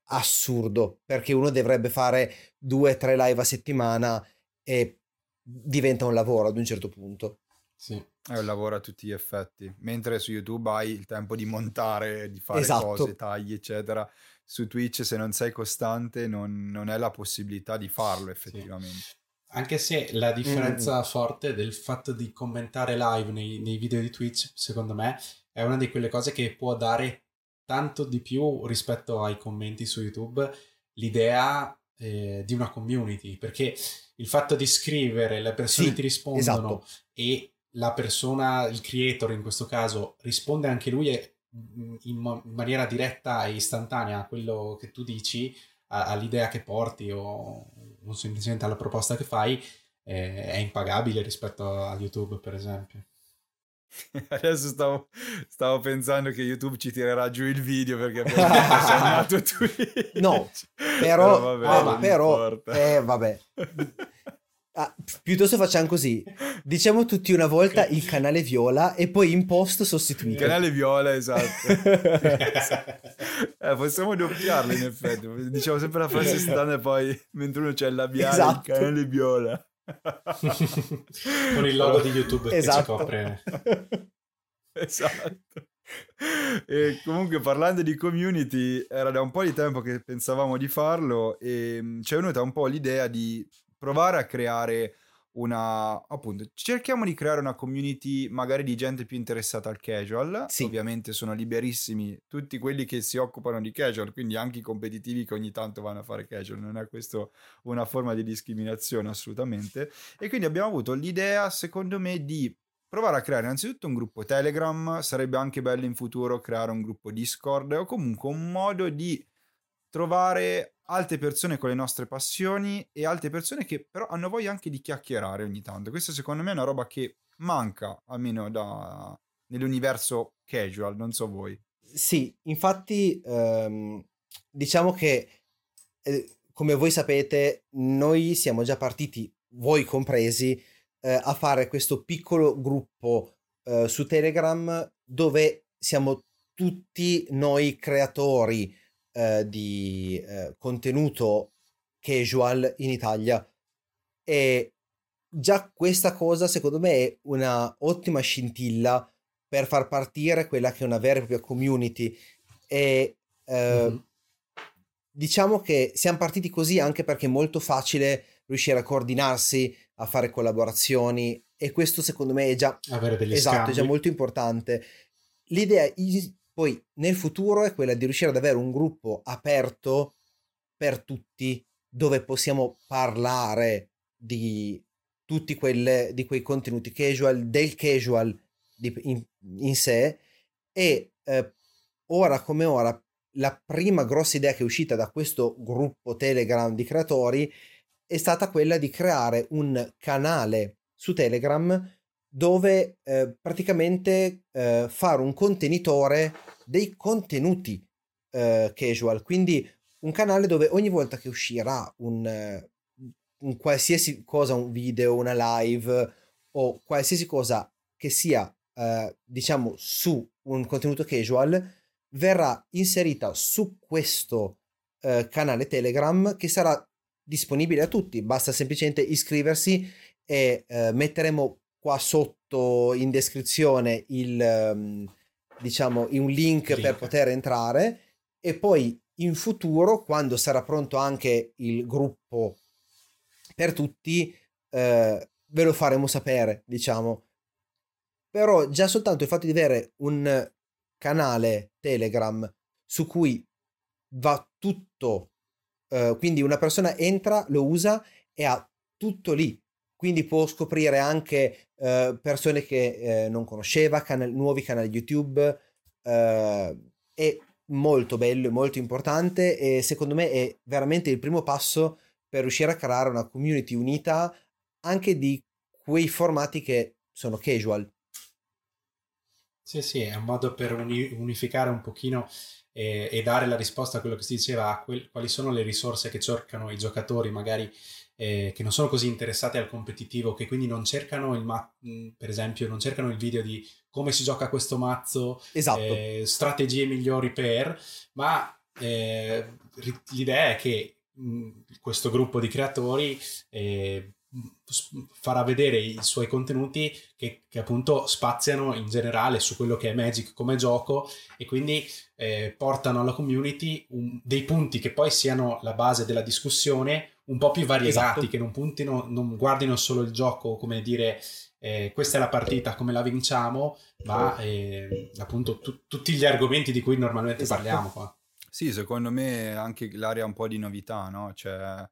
assurdo, perché uno dovrebbe fare due o tre live a settimana e diventa un lavoro ad un certo punto. Sì. È un lavoro a tutti gli effetti. Mentre su YouTube hai il tempo di montare, di fare esatto. cose, tagli, eccetera. Su Twitch, se non sei costante, non, non è la possibilità di farlo effettivamente. Sì. Anche se la differenza mm. forte del fatto di commentare live nei, nei video di Twitch, secondo me, è una di quelle cose che può dare tanto di più rispetto ai commenti su YouTube l'idea eh, di una community, perché il fatto di scrivere, le persone sì, ti rispondono esatto. e la persona, il creator in questo caso, risponde anche lui in, in maniera diretta e istantanea a quello che tu dici, a, all'idea che porti o, o semplicemente alla proposta che fai, eh, è impagabile rispetto a YouTube, per esempio. <laughs> Adesso stavo, stavo, pensando che YouTube ci tirerà giù il video perché abbiamo <laughs> Twitch. No, <laughs> però, però, vabbè, però eh, vabbè. Ah, piuttosto facciamo così. Diciamo tutti una volta il canale viola e poi in post sostituito. Il canale viola, esatto. <laughs> eh, possiamo doppiarlo in effetti. Diciamo sempre la frase standard e poi mentre uno c'è il labiale, esatto. il canale viola. Con il logo di YouTube esatto. che ci copre. esatto. E comunque parlando di community, era da un po' di tempo che pensavamo di farlo e mm, ci è venuta un po' l'idea di provare a creare una appunto cerchiamo di creare una community magari di gente più interessata al casual. Sì. ovviamente sono liberissimi tutti quelli che si occupano di casual quindi anche i competitivi che ogni tanto vanno a fare casual. Non è questo una forma di discriminazione assolutamente. E quindi abbiamo avuto l'idea secondo me di provare a creare innanzitutto un gruppo telegram. Sarebbe anche bello in futuro creare un gruppo discord o comunque un modo di trovare altre persone con le nostre passioni e altre persone che però hanno voglia anche di chiacchierare ogni tanto. Questo secondo me è una roba che manca, almeno da, nell'universo casual, non so voi. Sì, infatti ehm, diciamo che eh, come voi sapete noi siamo già partiti, voi compresi, eh, a fare questo piccolo gruppo eh, su Telegram dove siamo tutti noi creatori eh, di eh, contenuto casual in Italia. E già questa cosa secondo me è una ottima scintilla per far partire quella che è una vera e propria community. E eh, mm-hmm. diciamo che siamo partiti così anche perché è molto facile riuscire a coordinarsi a fare collaborazioni e questo secondo me è già esatto, è già molto importante. L'idea poi nel futuro è quella di riuscire ad avere un gruppo aperto per tutti dove possiamo parlare di tutti quelle, di quei contenuti casual, del casual di, in, in, sé. E eh, ora come ora la prima grossa idea che è uscita da questo gruppo Telegram di creatori è stata quella di creare un canale su Telegram dove eh, praticamente eh, fare un contenitore dei contenuti eh, casual, quindi un canale dove ogni volta che uscirà un, un, qualsiasi cosa, un video, una live o qualsiasi cosa che sia eh, diciamo su un contenuto casual verrà inserita su questo eh, canale Telegram che sarà disponibile a tutti, basta semplicemente iscriversi e eh, metteremo qua sotto in descrizione il, um, diciamo, un link, link. per poter entrare. E poi in futuro, quando sarà pronto anche il gruppo per tutti, eh, ve lo faremo sapere, diciamo. Però già soltanto il fatto di avere un canale Telegram su cui va tutto, eh, quindi una persona entra, lo usa e ha tutto lì quindi può scoprire anche eh, persone che eh, non conosceva, canal- nuovi canali YouTube, eh, è molto bello, è molto importante e secondo me è veramente il primo passo per riuscire a creare una community unita anche di quei formati che sono casual. Sì, sì, è un modo per uni- unificare un pochino e, e, dare la risposta a quello che si diceva, quel, quali sono le risorse che cercano i giocatori magari eh, che non sono così interessati al competitivo, che quindi non cercano il ma- per esempio, non cercano il video di come si gioca questo mazzo, esatto. eh, strategie migliori per, ma eh, l'idea è che mh, questo gruppo di creatori eh, farà vedere i suoi contenuti che, che, appunto spaziano in generale su quello che è Magic come gioco e quindi eh, portano alla community un, dei punti che poi siano la base della discussione un po' più variegati, esatto. che non puntino, non guardino solo il gioco come dire eh, questa è la partita, come la vinciamo, ma eh, appunto tu, tutti gli argomenti di cui normalmente esatto. parliamo qua. Sì, secondo me anche l'area un po' di novità, no? Cioè,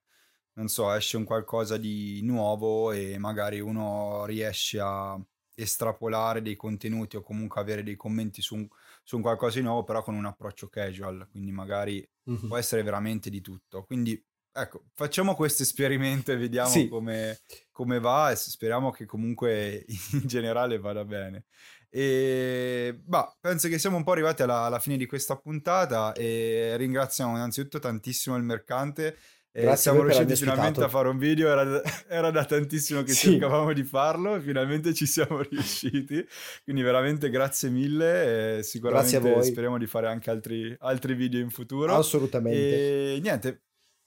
non so, esce un qualcosa di nuovo e magari uno riesce a estrapolare dei contenuti o comunque avere dei commenti su un, su un qualcosa di nuovo, però con un approccio casual, quindi magari mm-hmm. può essere veramente di tutto. Quindi ecco, facciamo questo esperimento e vediamo sì. come, come va e speriamo che comunque <laughs> in generale vada bene. E bah, penso che siamo un po' arrivati alla, alla, fine di questa puntata e ringraziamo innanzitutto tantissimo il mercante. E siamo riusciti finalmente a fare un video, era, <laughs> era da tantissimo che sì. cercavamo di farlo e finalmente ci siamo <laughs> riusciti. Quindi veramente grazie mille e sicuramente speriamo di fare anche altri, altri video in futuro. Assolutamente. E niente,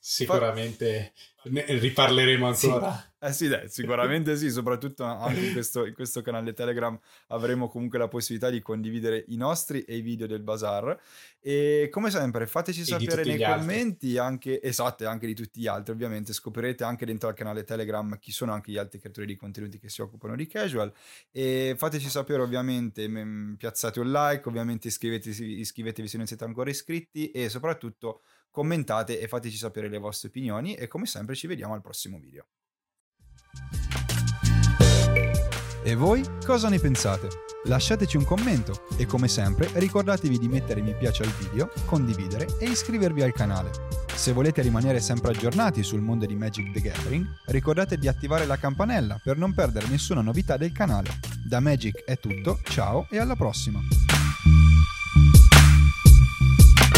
Sicuramente ne riparleremo ancora. Sì. Eh sì, dai, sicuramente sì, soprattutto anche in questo, in questo, canale Telegram avremo comunque la possibilità di condividere i nostri e i video del bazar. E come sempre, fateci sapere nei commenti, anche, esatto, anche di tutti gli altri, ovviamente. Scoprirete anche dentro al canale Telegram chi sono anche gli altri creatori di contenuti che si occupano di casual. E fateci sapere, ovviamente, piazzate un like, ovviamente iscrivetevi, iscrivetevi se non siete ancora iscritti e soprattutto commentate e fateci sapere le vostre opinioni e come sempre ci vediamo al prossimo video. E voi cosa ne pensate? Lasciateci un commento e come sempre ricordatevi di mettere mi piace al video, condividere e iscrivervi al canale. Se volete rimanere sempre aggiornati sul mondo di Magic the Gathering, ricordate di attivare la campanella per non perdere nessuna novità del canale. Da Magic è tutto, ciao e alla prossima!